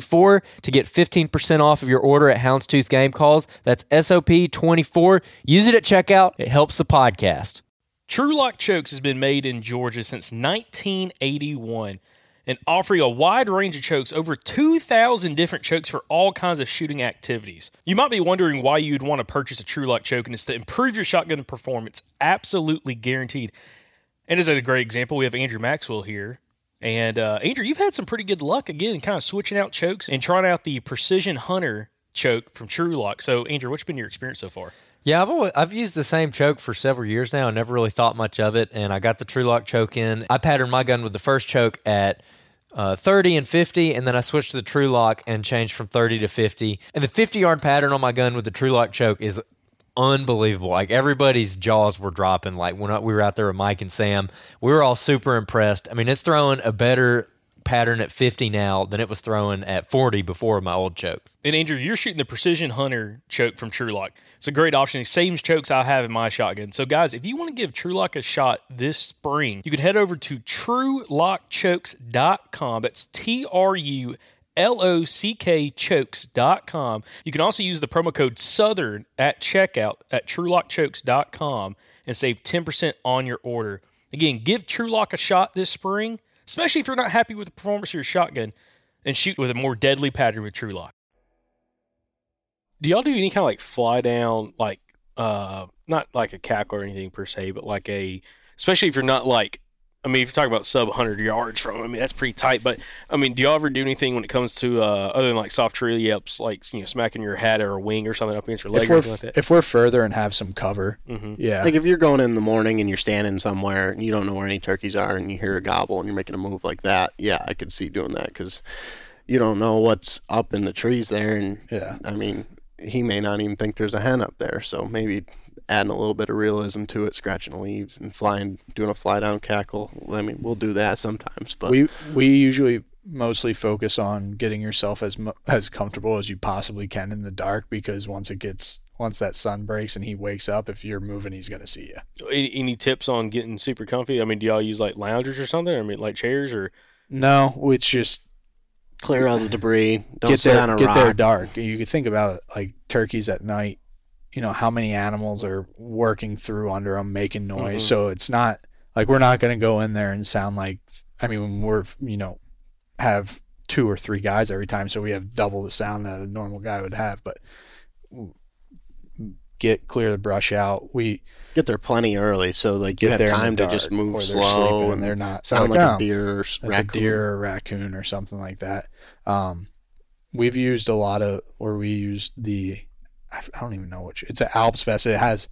SOP24 to get 15% off of your order at Houndstooth Game Calls. That's SOP24. Use it at checkout. It helps the podcast. Trulock Chokes has been made in Georgia since 1981 and offering a wide range of chokes, over 2,000 different chokes for all kinds of shooting activities. You might be wondering why you'd want to purchase a Trulock choke, and it's to improve your shotgun performance, absolutely guaranteed. And as a great example, we have Andrew Maxwell here. And uh, Andrew, you've had some pretty good luck again, kind of switching out chokes and trying out the Precision Hunter choke from Trulock. So, Andrew, what's been your experience so far? Yeah, I've always, I've used the same choke for several years now. I never really thought much of it, and I got the Trulock choke in. I patterned my gun with the first choke at uh, 30 and 50, and then I switched to the Trulock and changed from 30 to 50. And the 50 yard pattern on my gun with the Trulock choke is unbelievable. Like everybody's jaws were dropping. Like when we were out there with Mike and Sam, we were all super impressed. I mean, it's throwing a better pattern at 50 now than it was throwing at 40 before my old choke. And Andrew, you're shooting the Precision Hunter choke from Trulock. It's a great option. Same chokes I have in my shotgun. So, guys, if you want to give Trulock a shot this spring, you can head over to trulockchokes.com. That's T R U L O C K chokes.com. You can also use the promo code Southern at checkout at trulockchokes.com and save 10% on your order. Again, give Trulock a shot this spring, especially if you're not happy with the performance of your shotgun, and shoot with a more deadly pattern with Trulock. do y'all do any kind of like fly down like uh not like a cackle or anything per se but like a especially if you're not like i mean if you're talking about sub 100 yards from 'em, i mean that's pretty tight but i mean do y'all ever do anything when it comes to uh other than like soft tree yelps like you know smacking your hat or a wing or something up against your leg if or we're like that if we're further and have some cover Mhm. yeah Like if you're going in the morning and you're standing somewhere and you don't know where any turkeys are and you hear a gobble and you're making a move like that, yeah, I could see doing that because you don't know what's up in the trees there, and Yeah. I mean he may not even think there's a hen up there, so maybe adding a little bit of realism to it, scratching leaves and flying, doing a fly down cackle. I mean, we'll do that sometimes, but we we usually mostly focus on getting yourself as as comfortable as you possibly can in the dark because once it gets once that sun breaks and he wakes up if you're moving he's going to see you any, any tips on getting super comfy i mean do y'all use like loungers or something i mean like chairs or no it's just clear out the debris. Don't get sit there on a get rock. there dark you could think about it like turkeys at night you know how many animals are working through under them making noise Mhm. so it's not like we're not going to go in there and sound like i mean we're you know have two or three guys every time so we have double the sound that a normal guy would have but get clear the brush out we Get there plenty early, so like you get have there time to just move slow and they're not sound like, oh, a deer or raccoon. a deer or raccoon or something like that. Um, we've used a lot of where we used the I I don't even know which it's an Alps vest. It has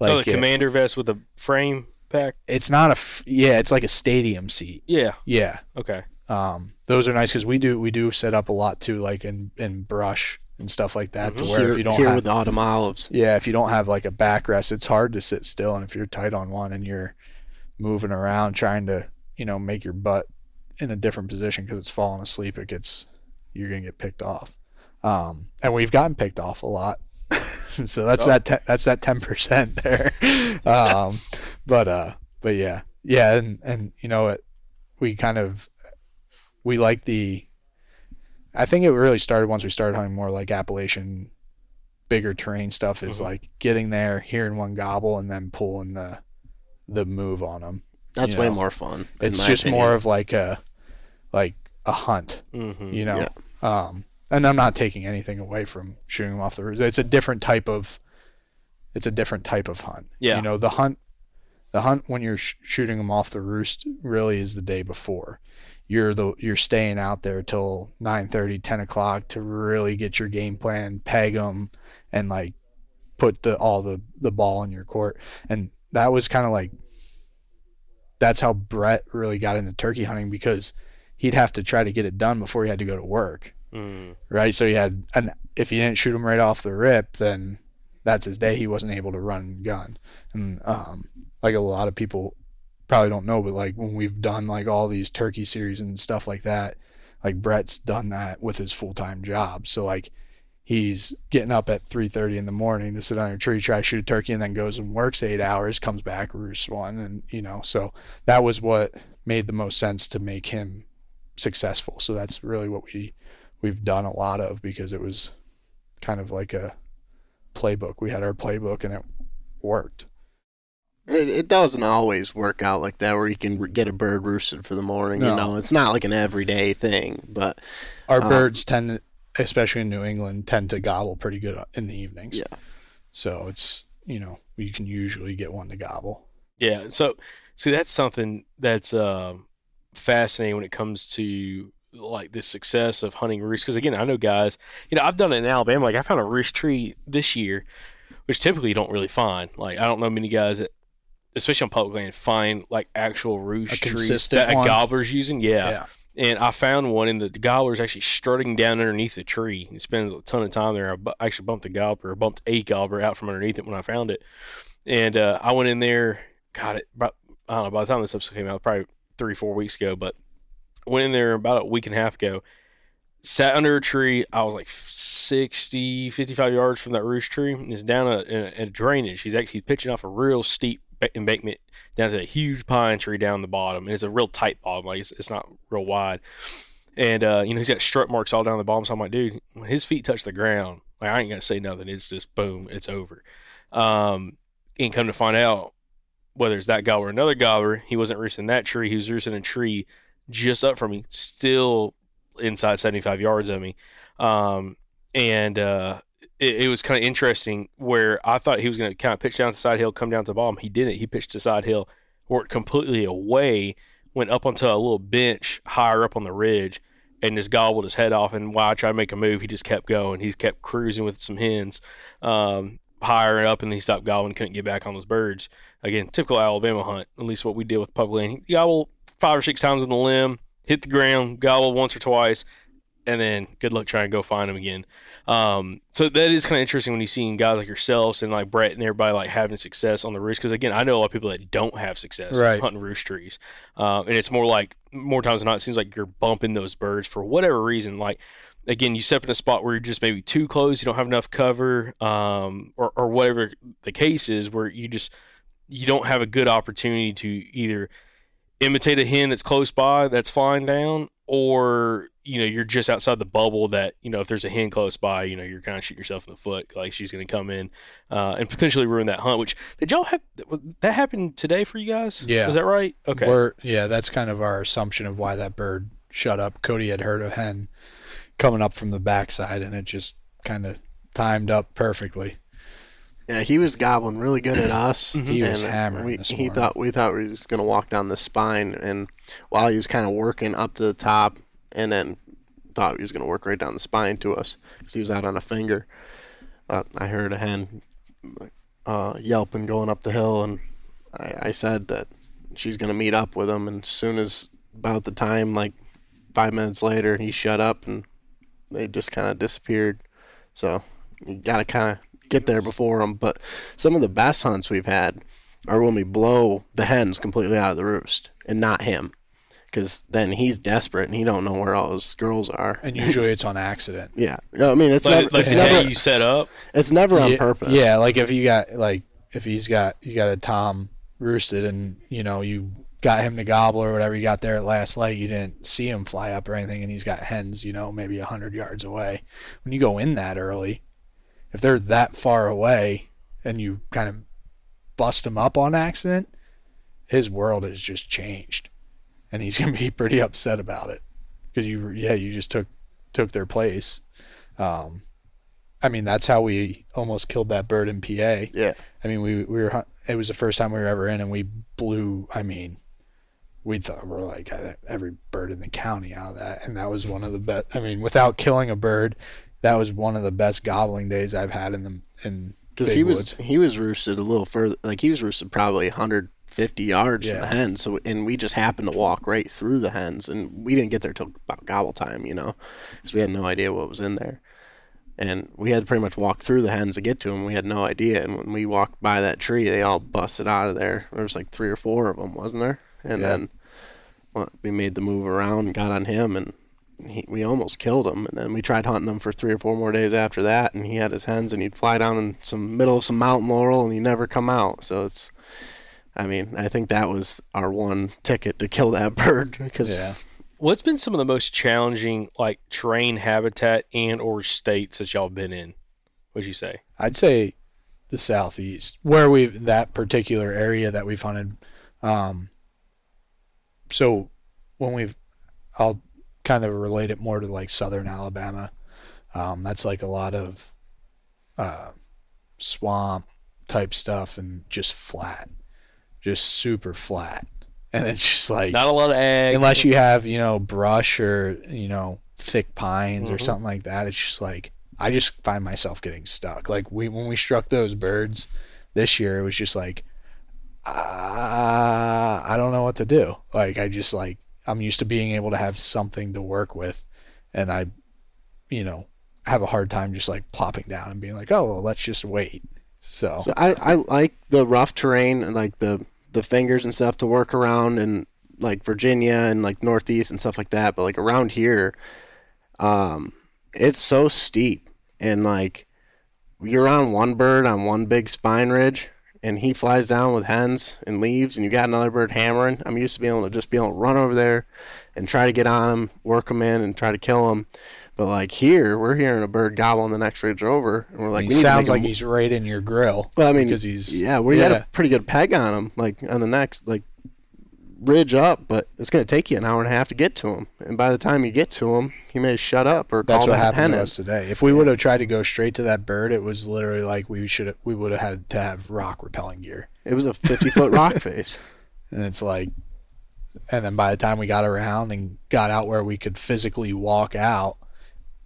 like oh the a- commander vest with a frame pack it's not a yeah, it's like a stadium seat. yeah Yeah, okay um, those are nice because we do we do set up a lot too, like in in brush and stuff like that. To Mhm. where here, if you don't here have with the autumn olives. yeah, if you don't have like a backrest, it's hard to sit still, and if you're tight on one and you're moving around trying to you know make your butt in a different position because it's falling asleep, it gets you're gonna get picked off. Um, and we've gotten picked off a lot. so that's that te- that's that ten percent there. um, but uh, but yeah, yeah, and and you know it, we kind of we like the. I think it really started once we started hunting more like Appalachian, bigger terrain stuff. Is Mhm. like getting there, hearing one gobble, and then pulling the the move on them. That's You way know, more fun. It's just opinion. more of like a like a hunt Mm-hmm. you know. Yeah. Um, and I'm not taking anything away from shooting them off the roost. It's a different type of, it's a different type of hunt. Yeah. You know, the hunt, the hunt when you're sh- shooting them off the roost really is the day before. You're the you're staying out there till 9:30, 10 o'clock to really get your game plan, peg them, and like put the all the the ball in your court. And that was kind of like that's how Brett really got into turkey hunting because he'd have to try to get it done before he had to go to work, Mm. right? So he had an if he didn't shoot him right off the rip, then that's his day. He wasn't able to run gun, and um, like a lot of people probably don't know, but like when we've done like all these turkey series and stuff like that, like Brett's done that with his full time job. So like he's getting up at 3:30 in the morning to sit on a tree, try to shoot a turkey, and then goes and works eight hours, comes back, roosts one, and you know, so that was what made the most sense to make him successful. So that's really what we we've done a lot of because it was kind of like a playbook. We had our playbook and it worked. It, it doesn't always work out like that, where you can get a bird roosted for the morning. No. You know, it's not like an everyday thing. But Our Uh, birds tend, especially in New England, tend to gobble pretty good in the evenings. Yeah. So it's you know you can usually get one to gobble. Yeah. So, see, that's something that's um, fascinating when it comes to like the success of hunting roosts. Because again, I know guys. You know, I've done it in Alabama. Like I found a roost tree this year, which typically you don't really find. Like I don't know many guys that, especially on public land, find like actual roost trees that one? a gobbler's using. Yeah. Yeah. And I found one, and the, the gobbler's actually strutting down underneath the tree. He spends a ton of time there. I bu- actually bumped the gobbler, bumped a gobbler out from underneath it when I found it. And uh, I went in there, got it. About, I don't know. By the time this episode came out, probably three, four weeks ago, but went in there about a week and a half ago. Sat under a tree. I was like 60, 55 yards from that roost tree. And it's down a, in, a, a drainage. He's actually pitching off a real steep embankment down to a huge pine tree down the bottom. And it's a real tight bottom. Like it's, it's not real wide. And uh, you know he's got strut marks all down the bottom. So I'm like, dude, when his feet touch the ground, like I ain't gonna say nothing. It's just boom, it's over. Um, and come to find out, whether it's that gobbler or another gobbler, he wasn't roosting that tree. He was roosting a tree just up from me, still inside 75 yards of me. Um, and uh, it, it was kind of interesting where I thought he was going to kind of pitch down the side hill, come down to the bottom. He didn't. He pitched the side hill, worked completely away, went up onto a little bench higher up on the ridge, and just gobbled his head off. And while I tried to make a move, he just kept going. He's kept cruising with some hens um, higher up, and he stopped gobbling, couldn't get back on those birds. Again, typical Alabama hunt, at least what we did with public land. He gobbled five or six times on the limb, hit the ground, gobble once or twice, and then good luck trying to go find them again. Um, so that is kind of interesting when you see guys like yourselves and like Brett and everybody like having success on the roost. Because again, I know a lot of people that don't have success Right. hunting roost trees, um, and it's more like more times than not, it seems like you're bumping those birds for whatever reason. Like again, you step in a spot where you're just maybe too close, you don't have enough cover, um, or or whatever the case is, where you just you don't have a good opportunity to either imitate a hen that's close by that's flying down or you know you're just outside the bubble that you know if there's a hen close by you know you're kind of shooting yourself in the foot like she's going to come in uh, and potentially ruin that hunt which did y'all have that happened today for you guys Yeah. is that right okay We're, yeah, that's kind of our assumption of why that bird shut up. Cody had heard a hen coming up from the backside, and it just kind of timed up perfectly. Yeah, he was gobbling really good at us. He was hammering We, he thought we thought we was gonna walk down the spine, and while he was kind of working up to the top, and then thought he was gonna work right down the spine to us because he was out on a finger. Uh, I heard a hen uh, yelping going up the hill, and I, I said that she's gonna meet up with him. And as soon as about the time, like five minutes later, he shut up, and they just kind of disappeared. So you gotta kind of get there before them. But some of the best hunts we've had are when we blow the hens completely out of the roost and not him, because then he's desperate and he don't know where all his girls are. And usually it's on accident. yeah, I mean it's Like, never, like it's the never, you set up. it's never on yeah, purpose. Yeah, like if you got like if he's got you got a tom roosted and you know you got him to gobble or whatever you got there at last light, you didn't see him fly up or anything, and he's got hens, you know, maybe a hundred yards away. When you go in that early, if they're that far away and you kind of bust him up on accident, his world has just changed, and he's gonna be pretty upset about it because you yeah you just took took their place. Um, I mean, that's how we almost killed that bird in PA. yeah. I mean, we we were it was the first time we were ever in, and we blew. I mean, we thought we are like uh, every bird in the county out of that, and that was one of the best. I mean, without killing a bird, that was one of the best gobbling days I've had in the in because he was woods. he was roosted a little further like he was roosted probably 150 yards from the hens. So and we just happened to walk right through the hens and we didn't get there till about gobble time you know because we had no idea what was in there. And we had to pretty much walk through the hens to get to them we had no idea. And when we walked by that tree they all busted out of there. There was like three or four of them wasn't there? And Yeah. then well, we made the move around and got on him and he, we almost killed him, and then we tried hunting him for three or four more days after that. And he had his hens, and he'd fly down in some middle of some mountain laurel, and he'd never come out. So it's, I mean, I think that was our one ticket to kill that bird because yeah. What's been some of the most challenging like terrain habitat and or states that y'all been in? What'd you say? I'd say the southeast, where we've that particular area that we've hunted. Um, so when we've, I'll kind of relate it more to like southern Alabama. Um, that's like a lot of uh, swamp type stuff and just flat, just super flat, and it's just like Not a lot of ag. unless you have you know brush or you know thick pines or Mhm. something like that it's just like i just find myself getting stuck like we when we struck those birds this year it was just like uh, i don't know what to do like i just like i'm used to being able to have something to work with and i you know have a hard time just like plopping down and being like oh well let's just wait so, So I, I like the rough terrain and like the the fingers and stuff to work around and like Virginia and like Northeast and stuff like that. But like around here, um, it's so steep and like you're on one bird on one big spine ridge and he flies down with hens and leaves and you got another bird hammering. I'm used to being able to just be able to run over there and try to get on him, work him in and try to kill him. But like here, we're hearing a bird gobble on the next ridge over, and we're like, he we need to sounds like he's right in your grill well, I mean, because he's yeah, we had yeah. a pretty good peg on him, like on the next like ridge up, but it's going to take you an hour and a half to get to him, and by the time you get to him, he may shut up or That's call what happened to us today. If we would have tried to go straight to that bird, it was literally like we should we would have had to have rock repelling gear. It was a fifty foot rock face. And it's like and then by the time we got around and got out where we could physically walk out,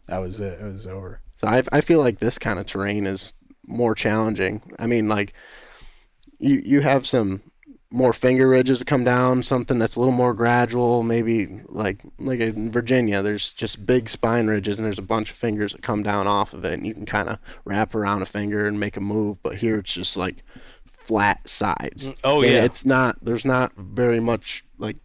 that was it. It was over. So I I feel like this kind of terrain is more challenging. I mean, like you you have some more finger ridges that come down, something that's a little more gradual. Maybe like like in Virginia, there's just big spine ridges, and there's a bunch of fingers that come down off of it, and you can kind of wrap around a finger and make a move. But here it's just like flat sides. Mm, oh And yeah. it's not. There's not very much like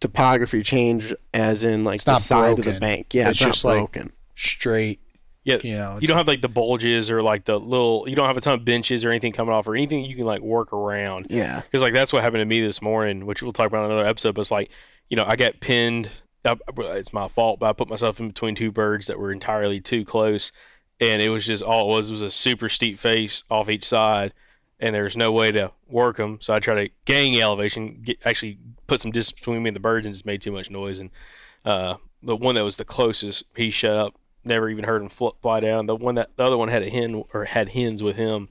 topography change, as in like It's the not side of the bank. Yeah, It's it's, just not like- broken. Straight, yeah. you know. You don't have like the bulges or like the little. You don't have a ton of benches or anything coming off or anything you can like work around. yeah. Because like that's what happened to me this morning, which we'll talk about in another episode. But it's like, you know, I got pinned. I, it's my fault, but I put myself in between two birds that were entirely too close, and it was just all it was was a super steep face off each side, and there's no way to work them. So I try to gain elevation, get, actually put some distance between me and the birds, and just made too much noise. And uh, the one that was the closest, he shut up. Never even heard him fl- fly down. The one that the other one had a hen or had hens with him.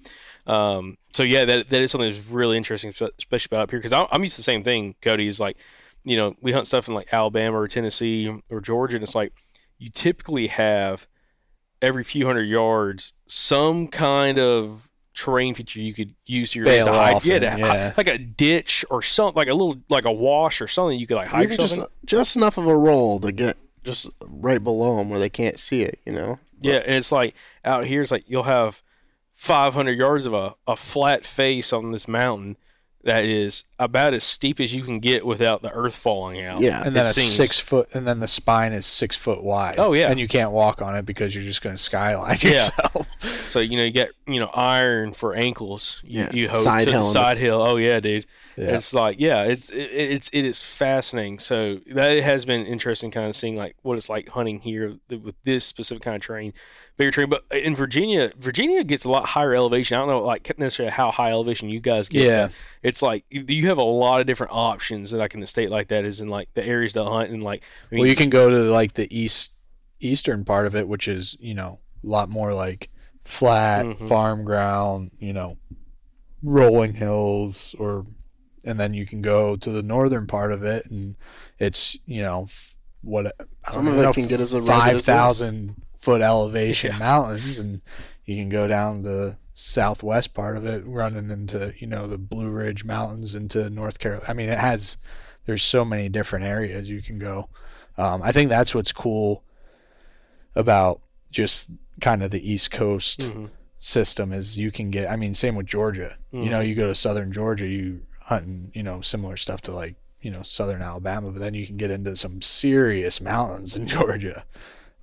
Um, so yeah, that that is something that's really interesting, especially about up here, because I'm used to the same thing. Cody is like, you know, we hunt stuff in like Alabama or Tennessee or Georgia, and it's like you typically have every few hundred yards some kind of terrain feature you could use to your to hide, yeah, to yeah. like a ditch or something, like a little like a wash or something you could like hide just just enough of a roll to get just right below them where they can't see it. You know. Yeah, and it's like out here, it's like you'll have 500 yards of a, a flat face on this mountain that is about as steep as you can get without the earth falling out. Yeah. and then it it's seems. six foot, and then the spine is six foot wide. Oh, yeah. and you can't walk on it because you're just going to skyline Yeah. yourself. So you know you get you know iron for ankles. You, Yeah, you hope side to- hill. side hill. Oh yeah, dude. Yeah. It's like yeah, it's it, it's it is fascinating. So that has been interesting, kind of seeing like what it's like hunting here with this specific kind of terrain, bigger terrain. But in Virginia, Virginia gets a lot higher elevation. I don't know like necessarily how high elevation you guys get. Yeah. It's like you- you have a lot of different options like in a state like that is in like the areas to hunt and like I mean, well, you can go to like the east eastern part of it, which is you know a lot more like flat Mhm. farm ground, you know, rolling hills, or and then you can go to the northern part of it, and it's you know f- what I Some don't of even know, can get as rugged as five this. thousand foot elevation Yeah. mountains, and you can go down the southwest part of it, running into you know the Blue Ridge Mountains into North Carolina. I mean, it has there's so many different areas you can go. Um, I think that's what's cool about just kind of the East Coast Mhm. system is you can get. I mean, same with Georgia. You know, you go to southern Georgia, you hunting, you know, similar stuff to like you know southern Alabama, but then you can get into some serious mountains in Georgia.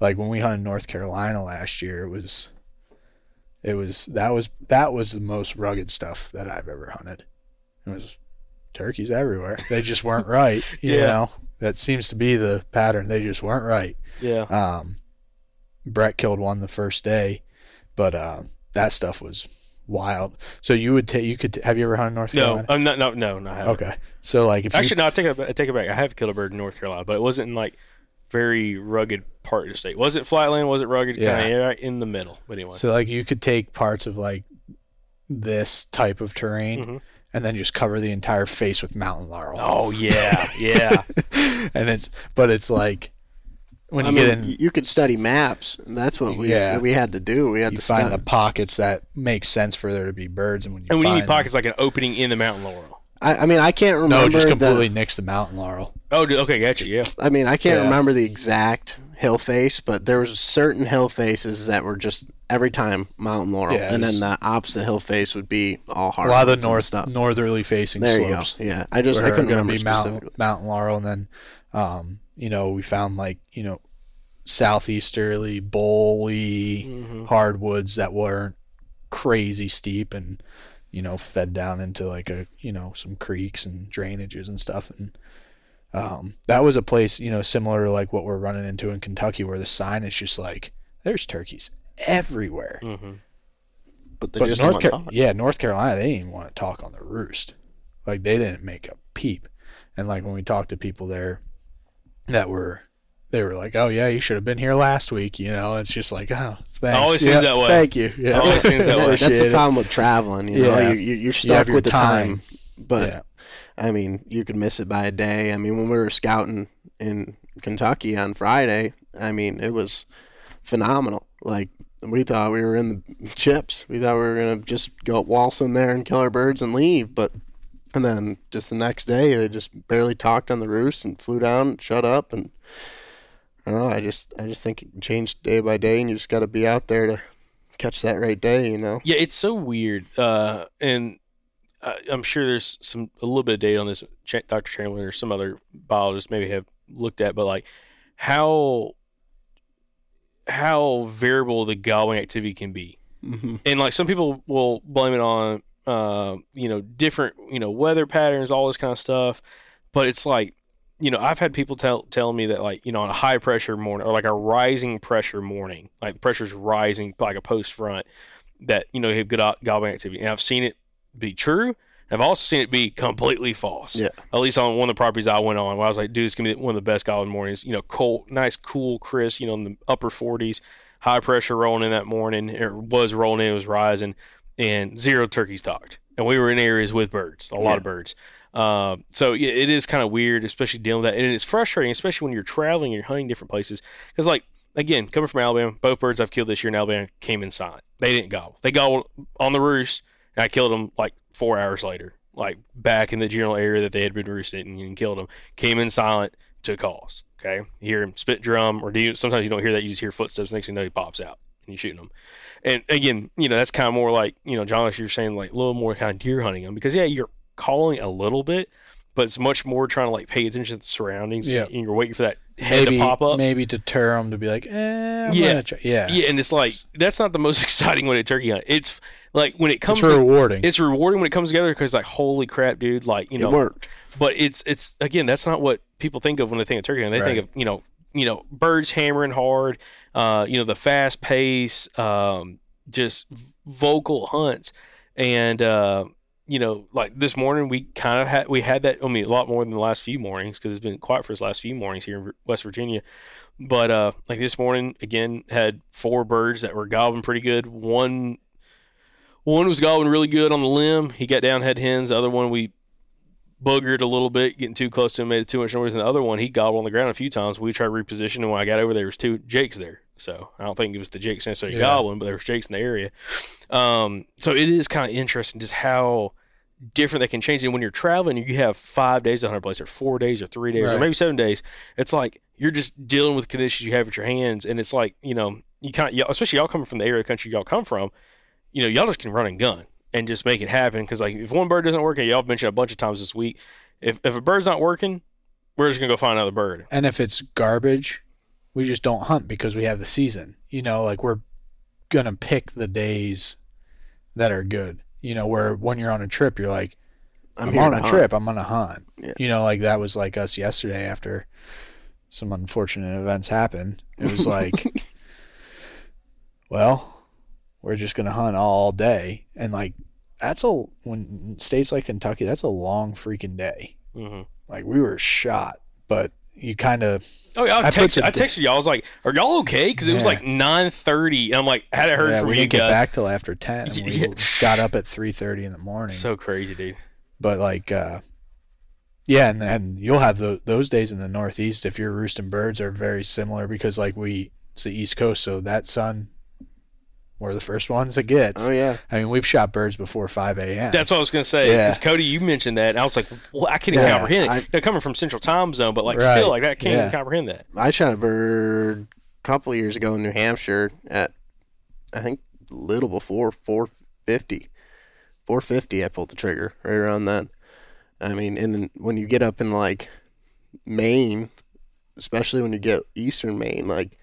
Like when we hunted North Carolina last year, it was, it was that was that was the most rugged stuff that I've ever hunted. It was turkeys everywhere. They just weren't right. You Yeah. know, that seems to be the pattern. They just weren't right. yeah. Um, Brett killed one the first day, but uh, that stuff was wild. So you would take you could t- have you ever hunted North No, Carolina? I'm not. No, no, no. I haven't. Okay, so like if Actually, no. I take it. I take it back. I have killed a bird in North Carolina, but it wasn't in like very rugged part of the state. Was it flatland? Was it rugged? Yeah. Kind of right in the middle. But anyway. you so like you could take parts of like this type of terrain Mhm. and then just cover the entire face with mountain laurel. oh yeah, yeah. and it's but it's like when I you mean, get in, you could study maps. And that's what we Yeah. we had to do. We had you to find study. the pockets that make sense for there to be birds, and when you and when you need pockets, like an opening in the mountain laurel. I, I mean, I can't remember. no, just the- completely nix the mountain laurel. Oh, dude, okay, gotcha. Yeah. I mean, I can't Yeah. remember the exact hill face, but there was certain hill faces that were just every time mountain laurel, Yeah, and then the opposite hill face would be all hard. A hard. lot of the north northerly facing There slopes. you go. Yeah, I just I couldn't remember be mountain, mountain laurel, and then um, you know we found like you know southeasterly, bowly Mm-hmm. hardwoods that weren't crazy steep and you know fed down into like a you know some creeks and drainages and stuff and um, that was a place you know similar to like what we're running into in Kentucky where the sign is just like there's turkeys everywhere Mm-hmm. But they but just North don't Car- talk. yeah, North Carolina, they didn't want to talk on the roost. Like they didn't make a peep. And like when we talked to people there that were they were like, "Oh yeah, you should have been here last week." You know, it's just like, "Oh, thanks." always yeah, seems that way. Thank you. Yeah. Always seems that way. That's the problem with traveling. You know, Yeah. you, you, you're stuck have your with the time. But Yeah. I mean, you could miss it by a day. I mean, when we were scouting in Kentucky on Friday, I mean, it was phenomenal. Like we thought we were in the chips. We thought we were gonna just go waltz in there and kill our birds and leave. But and then just the next day, they just barely talked on the roost and flew down, and shut up, and I don't know. I just I just think it changed day by day, and you just got to be out there to catch that right day. You know. Yeah, it's so weird. Uh, and uh, I'm sure there's some a little bit of data on this. Ch- Dr. Chamberlain or some other biologists maybe have looked at, but like how how variable the gobbling activity can be. Mm-hmm. and like some people will blame it on uh, you know different you know weather patterns all this kind of stuff but it's like you know i've had people tell tell me that like you know on a high pressure morning or like a rising pressure morning like the pressure's rising like a post front that you know you have good gobbling activity and i've seen it be true I've also seen it be completely false. Yeah. At least on one of the properties I went on, where I was like, dude, it's gonna be one of the best gobbling mornings. You know, cold, nice, cool, crisp. You know, in the upper 40s, high pressure rolling in that morning. It was rolling in, it was rising, and zero turkeys talked. And we were in areas with birds, a lot of birds. Um, so yeah, it is kind of weird, especially dealing with that, and it's frustrating, especially when you're traveling and you're hunting different places. Because like again, coming from Alabama, both birds I've killed this year in Alabama came in silent. They didn't gobble. They gobbled on the roost, and I killed them like four hours later, like back in the general area that they had been roosting and, and killed them. Came in silent to calls. Okay, you hear him spit drum, or do you? Sometimes you don't hear that. You just hear footsteps. Next thing you know, he pops out. and you're shooting them. And again, you know, that's kind of more like you know, John, like you're saying, like a little more kind of deer hunting them because yeah, you're calling a little bit, but it's much more trying to like pay attention to the surroundings. Yeah. and you're waiting for that head maybe to pop up. maybe deter them to be like, eh, Yeah. yeah, Yeah, and it's like that's not the most exciting way to turkey hunt. It's like when it comes it's to, rewarding. it's rewarding when it comes together because like holy crap, dude, like you know it worked. but it's it's again that's not what people think of when they think of turkey hunting. They think of you know you know birds hammering hard, uh, you know the fast pace, um, just vocal hunts, and uh, you know like this morning we kind of had we had that. I mean a lot more than the last few mornings because it's been quiet for the last few mornings here in West Virginia. But uh, like this morning again had four birds that were gobbling pretty good. One one was gobbling really good on the limb. He got down, had hens. The other one we boogered a little bit, getting too close to him, made too much noise. And the other one, he gobbled on the ground a few times. We tried repositioning. and when I got over there, there was two Jakes there. So I don't think it was the Jakes necessarily Yeah. gobbling, but there was Jakes in the area. Um, so it is kind of interesting just how different they can change. And when you're traveling, you have five days at 100 place, or four days, or three days, or maybe seven days. It's like you're just dealing with conditions you have at your hands, and it's like you know you kind of, especially y'all coming from the area of the country y'all come from, you know y'all just can run and gun and just make it happen. Because like if one bird doesn't work, and y'all have mentioned a bunch of times this week, if if a bird's not working, we're just gonna go find another bird. and if it's garbage, we just don't hunt because we have the season. You know, like we're gonna pick the days that are good. You know, where when you're on a trip, you're like, I'm, I'm, on a hunt. trip, I'm gonna hunt. Yeah. You know, like that was like us yesterday after some unfortunate events happened. It was like, well, we're just gonna hunt all day, and like that's a when states like Kentucky, that's a long freaking day. hmm Like we were shot, but you kind of Oh yeah, I, I texted, I texted y'all. I was like, "Are y'all okay?" Because it was like nine thirty, and I'm like, I hadn't heard yeah, from we you didn't get back till after ten. And we got up at three thirty in the morning. So crazy, dude. but like, uh, yeah, and and you'll have the, those days in the Northeast if you're roosting birds are very similar because like we it's the East Coast, so that sun we're the first ones it gets. Oh yeah, I mean, we've shot birds before five a.m. That's what I was gonna say. Yeah. Because Cody, you mentioned that, and I was like, "Well, I can't even Yeah, comprehend it." I- They're coming from Central Time Zone, but like Right, still, like I can't yeah. even comprehend that. I shot a bird a couple years ago in New Hampshire at I think a little before 450. 450 I pulled the trigger right around then. I mean, and when you get up in like Maine, especially when you get eastern Maine, like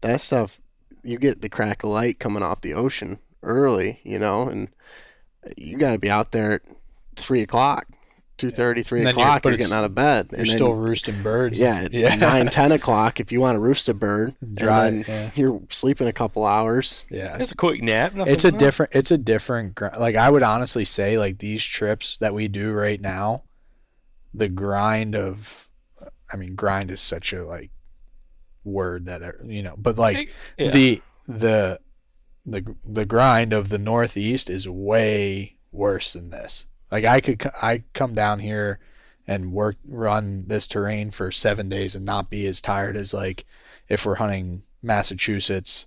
that stuff you get the crack of light coming off the ocean early, you know, and you got to be out there at three o'clock, two thirty, three And then you're- o'clock. You're, getting out of bed. you're and then- still roosting birds. yeah, at yeah, nine, ten o'clock if you want to roost a bird. Dry, and then yeah. You're sleeping a couple hours. yeah. It's a quick nap. it's a like different it's a different like i would honestly say like these trips that we do right now the grind of i mean grind is such a like word that are- you know but like Yeah. the the the the grind of the northeast is way worse than this like i could i come down here and work run this terrain for 7 days and not be as tired as like if we're hunting massachusetts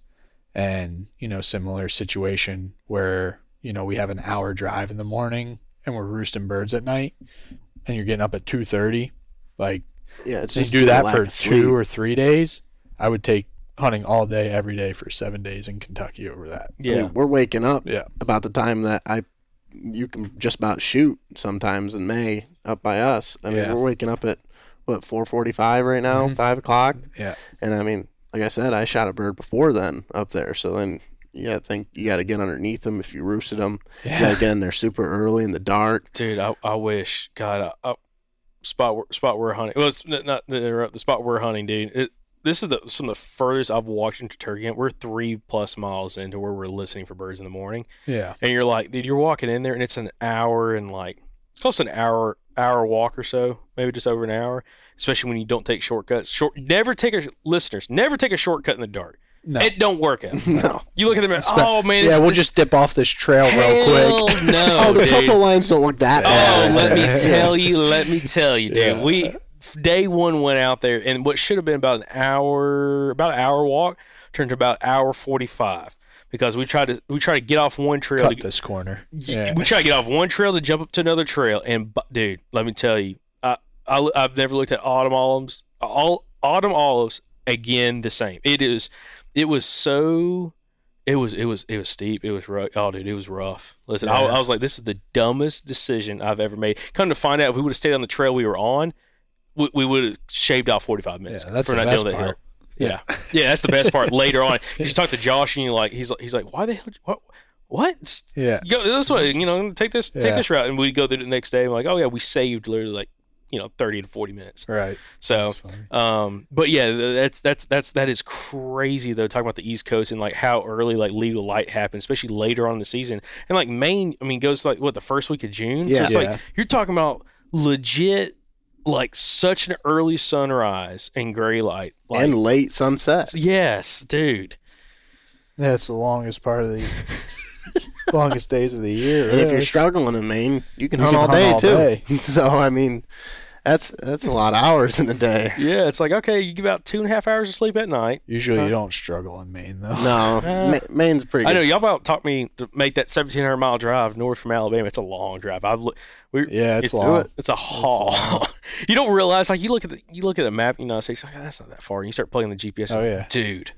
and you know similar situation where you know we have an hour drive in the morning and we're roosting birds at night and you're getting up at 2.30 like Yeah, it's to just do that for two sleep. or three days i would take hunting all day every day for seven days in kentucky over that I mean, Yeah. we're waking up Yeah. about the time that I you can just about shoot sometimes in May up by us. I mean, Yeah. we're waking up at what four forty five right now, Mhm. five o'clock, yeah and I mean, like I said, I shot a bird before then up there. So then you got to think you got to get underneath them if you roosted them. You got yeah to get in there super early in the dark. dude. I, I wish God, I, I, spot where, spot we're hunting. Well, it's n- not to interrupt the spot we're hunting, dude. It, this is the some of the furthest I've walked into turkey hunt. We're three plus miles into where we're listening for birds in the morning. yeah and you're like, dude, you're walking in there, and it's an hour and like close an hour hour walk or so, maybe just over an hour. Especially when you don't take shortcuts. Short, never take a listeners, never take a shortcut in the dark. no It don't work out. No. You look at them, and, Spe- oh man, yeah it's we'll this- just dip off this trail real hell quick No, oh, the dude. topo lines don't look that Oh, bad. let me tell you, let me tell you, dude. Yeah. We day one went out there, and what should have been about an hour, about an hour walk, turned to about hour forty five because we tried to we tried to get off one trail. cut to, this corner yeah We try to get off one trail to jump up to another trail, and dude, let me tell you, I, I I've never looked at autumn olives, all autumn olives again the same. It is, it was so It was it was it was steep. It was rough. Oh, dude, it was rough. Listen, I, I was like, this is the dumbest decision I've ever made. Come to find out, if we would have stayed on the trail we were on, we, we would have shaved off forty five minutes Yeah, that's for the not best that hill. part. Yeah. yeah, that's the best part. Later on, you just talk to Josh, and you like, he's like, he's like, why the hell? What? What? Yeah. Go this way. You know, take this take this route, and we go there the next day. I'm like, oh yeah, we saved literally like you know thirty to forty minutes. Right. So, um, but yeah, that's that's that's that is crazy though. Talking about the East Coast and like how early like legal light happens, especially later on in the season, and like Maine. I mean, goes like what the first week of June. So it's Yeah. like you're talking about legit, like such an early sunrise and gray light. Like, and late sunset. yes, dude. That's the longest part of the longest days of the year. And if you're struggling in Maine, you can You hunt can all hunt day all too. day. so I mean, that's that's a lot of hours in a day. Yeah, it's like okay, you give about two and a half hours of sleep at night. Usually you don't struggle in Maine though. No, Uh, Ma- Maine's pretty. I know y'all about taught me to make that 1700 mile drive north from Alabama. It's a long drive. I've looked. We Yeah, it's it's, long. It's a haul. long. you don't realize like you look at the you look at the map. in the United States. Like, "Oh, that's not that far. And you start plugging the GPS. Oh, yeah. dude.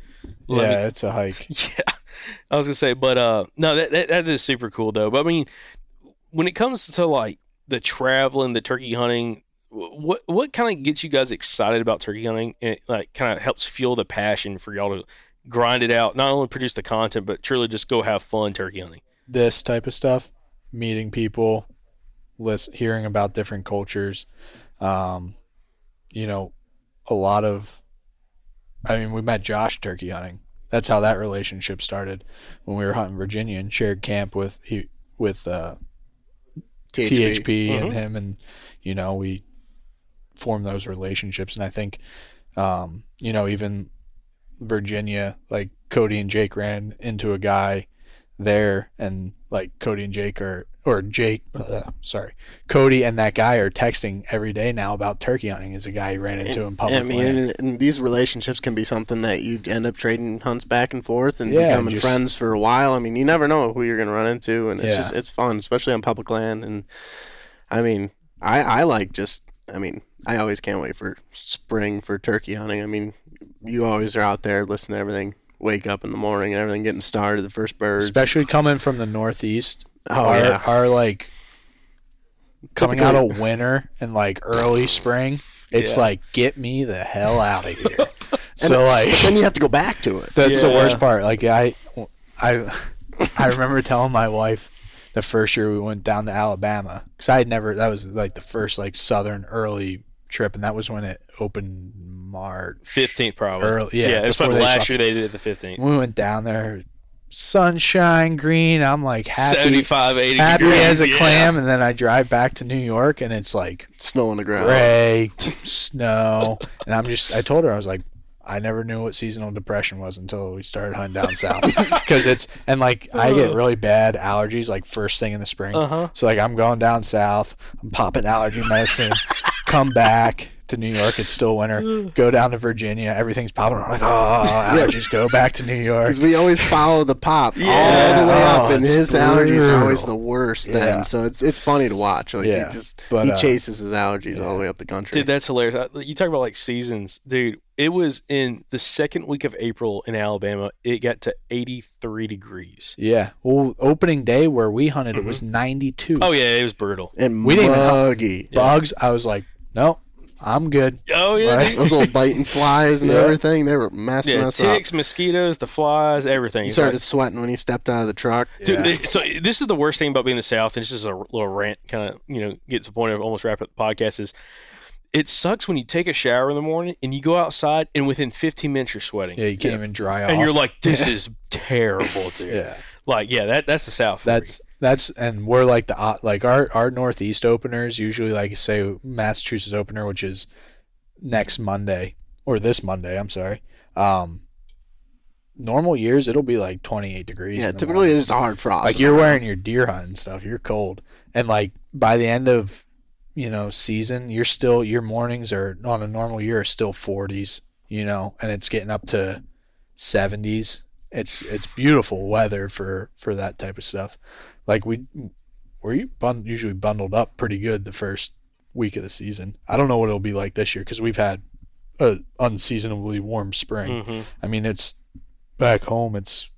let me- Yeah, it's a hike. yeah. I was gonna say, but uh, no, that, that that is super cool though. But I mean, when it comes to like the traveling, the turkey hunting, wh- what what kind of gets you guys excited about turkey hunting, and it like kind of helps fuel the passion for y'all to grind it out, not only produce the content, but truly just go have fun turkey hunting. This type of stuff, meeting people, list, hearing about different cultures, um, you know, a lot of. I mean, we met Josh turkey hunting. That's how that relationship started when we were hunting Virginia and shared camp with he with uh, THP, and him, and you know we form those relationships. And I think, um, you know, even Virginia, like Cody and Jake ran into a guy there, and like Cody and Jake are, or Jake, uh, sorry, Cody and that guy are texting every day now about turkey hunting. Is a guy he ran into in public I mean, and, and these relationships can be something that you end up trading hunts back and forth and Yeah, becoming just- friends for a while. I mean, you never know who you're going to run into, and it's Yeah. just it's fun, especially on public land. And I mean, I I like just, I mean, I always can't wait for spring for turkey hunting. I mean, you always are out there listening to everything. Wake up in the morning and everything getting started. The first birds. especially coming from the Northeast. Oh, our, yeah. our like coming out of winter and like early spring, it's Yeah. like get me the hell out of here. so like then you have to go back to it. that's the worst part. Like I, I, I remember telling my wife the first year we went down to Alabama because I had never. That was like the first like southern early trip, and that was when it opened March. 15th probably. Early- yeah, yeah. It was before probably last dropped- year they did it the 15th. We went down there, sunshine, green. I'm like happy. 75, 80 happy degrees, as a yeah. clam, and then I drive back to New York, and it's like Snow on the ground. gray, snow, and I'm just. I told her I was like, I never knew what seasonal depression was until we started hunting down south, because it's and like I get really bad allergies like first thing in the spring. Uh-huh. So like I'm going down south, I'm popping allergy medicine, come back. To New York, it's still winter. Go down to Virginia, everything's popping. I'm like, oh, allergies. Go back to New York. Because we always follow the pop all the way up, Oh, and it's his allergies are always the worst. Yeah. Then, so it's it's funny to watch. Like Yeah. he just But, he uh, chases his allergies all the way up the country. Dude, that's hilarious. You talk about like seasons, dude. It was in the second week of April in Alabama. It got to 83 degrees. Yeah. Well, opening day where we hunted it was 92. Oh yeah, it was brutal. and we didn't even hunt- muggy. Bugs. I was like, no, I'm good. Oh yeah, Right. Those little biting flies and Yeah. everything, they were messing yeah. us Ticks, mosquitoes, the flies, everything. up. He started like- sweating when he stepped out of the truck. Dude, Yeah. it- so this is the worst thing about being in the South, and this is a little rant, kind of you know, get to the point of almost wrap up the podcast. Is it sucks when you take a shower in the morning and you go outside, and within 15 minutes you're sweating, Yeah, you can't even dry off. and you're like, "This is terrible, dude." yeah. Like, yeah, that that's the South. That's that's and we're like the like our our northeast openers usually like say Massachusetts opener, which is next Monday or this Monday. I'm sorry. Um, normal years it'll be like 28 degrees. Yeah, typically morning. it's a hard frost. like you're wearing your deer hunt and stuff you're cold and like by the end of you know season you're still your mornings are on a normal year are still 40s you know and it's getting up to 70s it's it's beautiful weather for for that type of stuff like we were bun- usually bundled up pretty good the first week of the season i don't know what it'll be like this year because we've had a unseasonably warm spring Mhm. I mean, it's back home. It's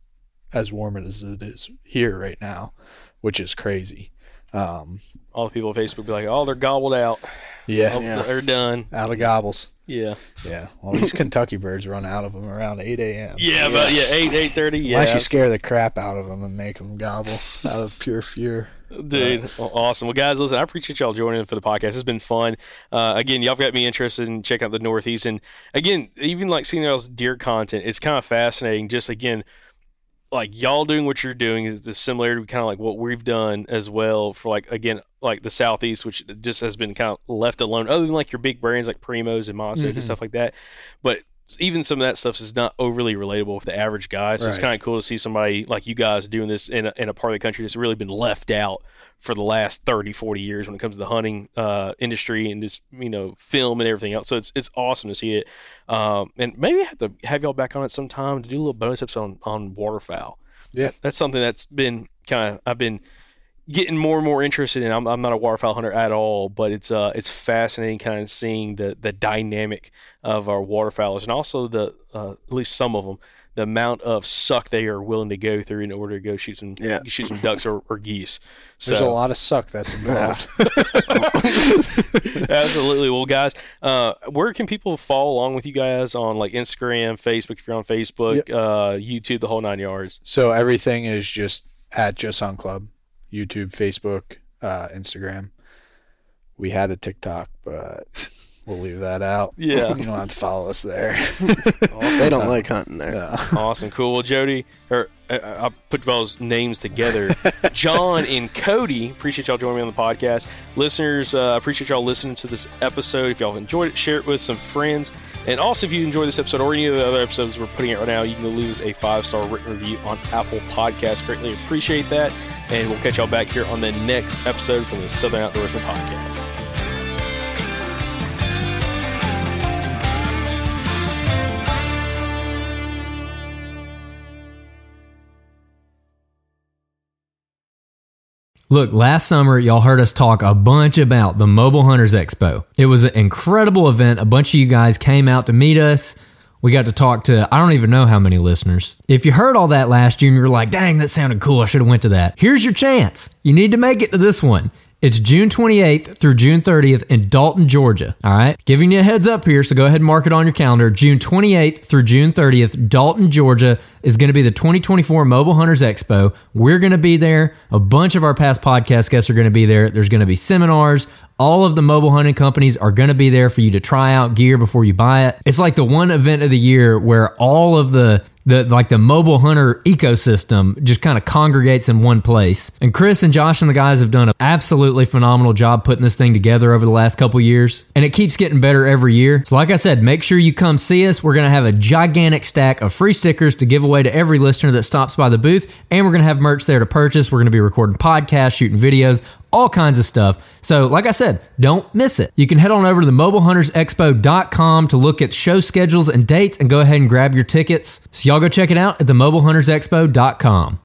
as warm as it is here right now, which is crazy. Um, All the people on Facebook be like, "Oh, they're gobbled out. yeah, Oh, Yeah. They're done." out of gobbles. Yeah. Yeah, well, these Kentucky birds run out of them around 8 a.m. Yeah, but yeah, eight eight thirty. Yeah, Unless you scare the crap out of them and make them gobble out of pure fear. Dude, well, awesome. Well, guys, listen, I appreciate y'all joining for the podcast. It's been fun. Uh, again, y'all got me interested in checking out the Northeast. And again, even like seeing y'all's deer content, it's kind of fascinating. Just again, like y'all doing what you're doing is the similarity kind of like what we've done as well for like, again, like the Southeast, which just has been kind of left alone, other than like your big brands like Primos and Monsters and Mhm. stuff like that. But even some of that stuff is not overly relatable with the average guy. So it's kind of cool to see somebody like you guys doing this in a, in a part of the country that's really been left out for the last 30, 40 years when it comes to the hunting uh, industry and this, you know, film and everything else. So it's it's awesome to see it. Um, and maybe I have to have y'all back on it sometime to do a little bonus episode on, on waterfowl. Yeah. That's something that's been kind of, I've been getting more and more interested in. I'm, I'm not a waterfowl hunter at all, but it's uh it's fascinating kind of seeing the the dynamic of our waterfowlers and also the uh, at least some of them the amount of suck they are willing to go through in order to go shoot some Yeah. shoot some ducks or, or geese. So There's a lot of suck that's involved. absolutely. Well, guys, uh, where can people follow along with you guys on like Instagram, Facebook? If you're on Facebook, uh, YouTube, the whole nine yards. so everything is just at Just Hunt Club, YouTube, Facebook, uh, Instagram. We had a TikTok, but we'll leave that out. Yeah. you don't have to follow us there. They don't like hunting there. Yeah. Awesome, cool. Well, Jody, or uh, I put those names together. John and Cody, appreciate y'all joining me on the podcast. Listeners, uh, appreciate y'all listening to this episode. If y'all enjoyed it, share it with some friends. And also, if you enjoy this episode or any of the other episodes we're putting out right now, you can leave us a five star written review on Apple Podcasts. Greatly appreciate that. And we'll catch y'all back here on the next episode from the Southern Outdoorsman Podcast. Look, last summer, y'all heard us talk a bunch about the Mobile Hunters Expo. It was an incredible event. A bunch of you guys came out to meet us. We got to talk to I don't even know how many listeners. If you heard all that last year and you're like, dang, that sounded cool, I should have went to that. Here's your chance. You need to make it to this one. It's June 28th through June 30th in Dalton, Georgia. All right. Giving you a heads up here, so go ahead and mark it on your calendar. June 28th through June 30th, Dalton, Georgia is going to be the 2024 Mobile Hunters Expo. We're going to be there. A bunch of our past podcast guests are going to be there. There's going to be seminars. All of the mobile hunting companies are going to be there for you to try out gear before you buy it. It's like the one event of the year where all of the the like the mobile hunter ecosystem just kind of congregates in one place. And Chris and Josh and the guys have done an absolutely phenomenal job putting this thing together over the last couple years. And it keeps getting better every year. So like I said, make sure you come see us. We're going to have a gigantic stack of free stickers to give away to every listener that stops by the booth, and we're going to have merch there to purchase. We're going to be recording podcasts, shooting videos, all kinds of stuff. So, like I said, don't miss it. You can head on over to the mobilehuntersexpo.com to look at show schedules and dates and go ahead and grab your tickets. So, y'all go check it out at the mobilehuntersexpo.com.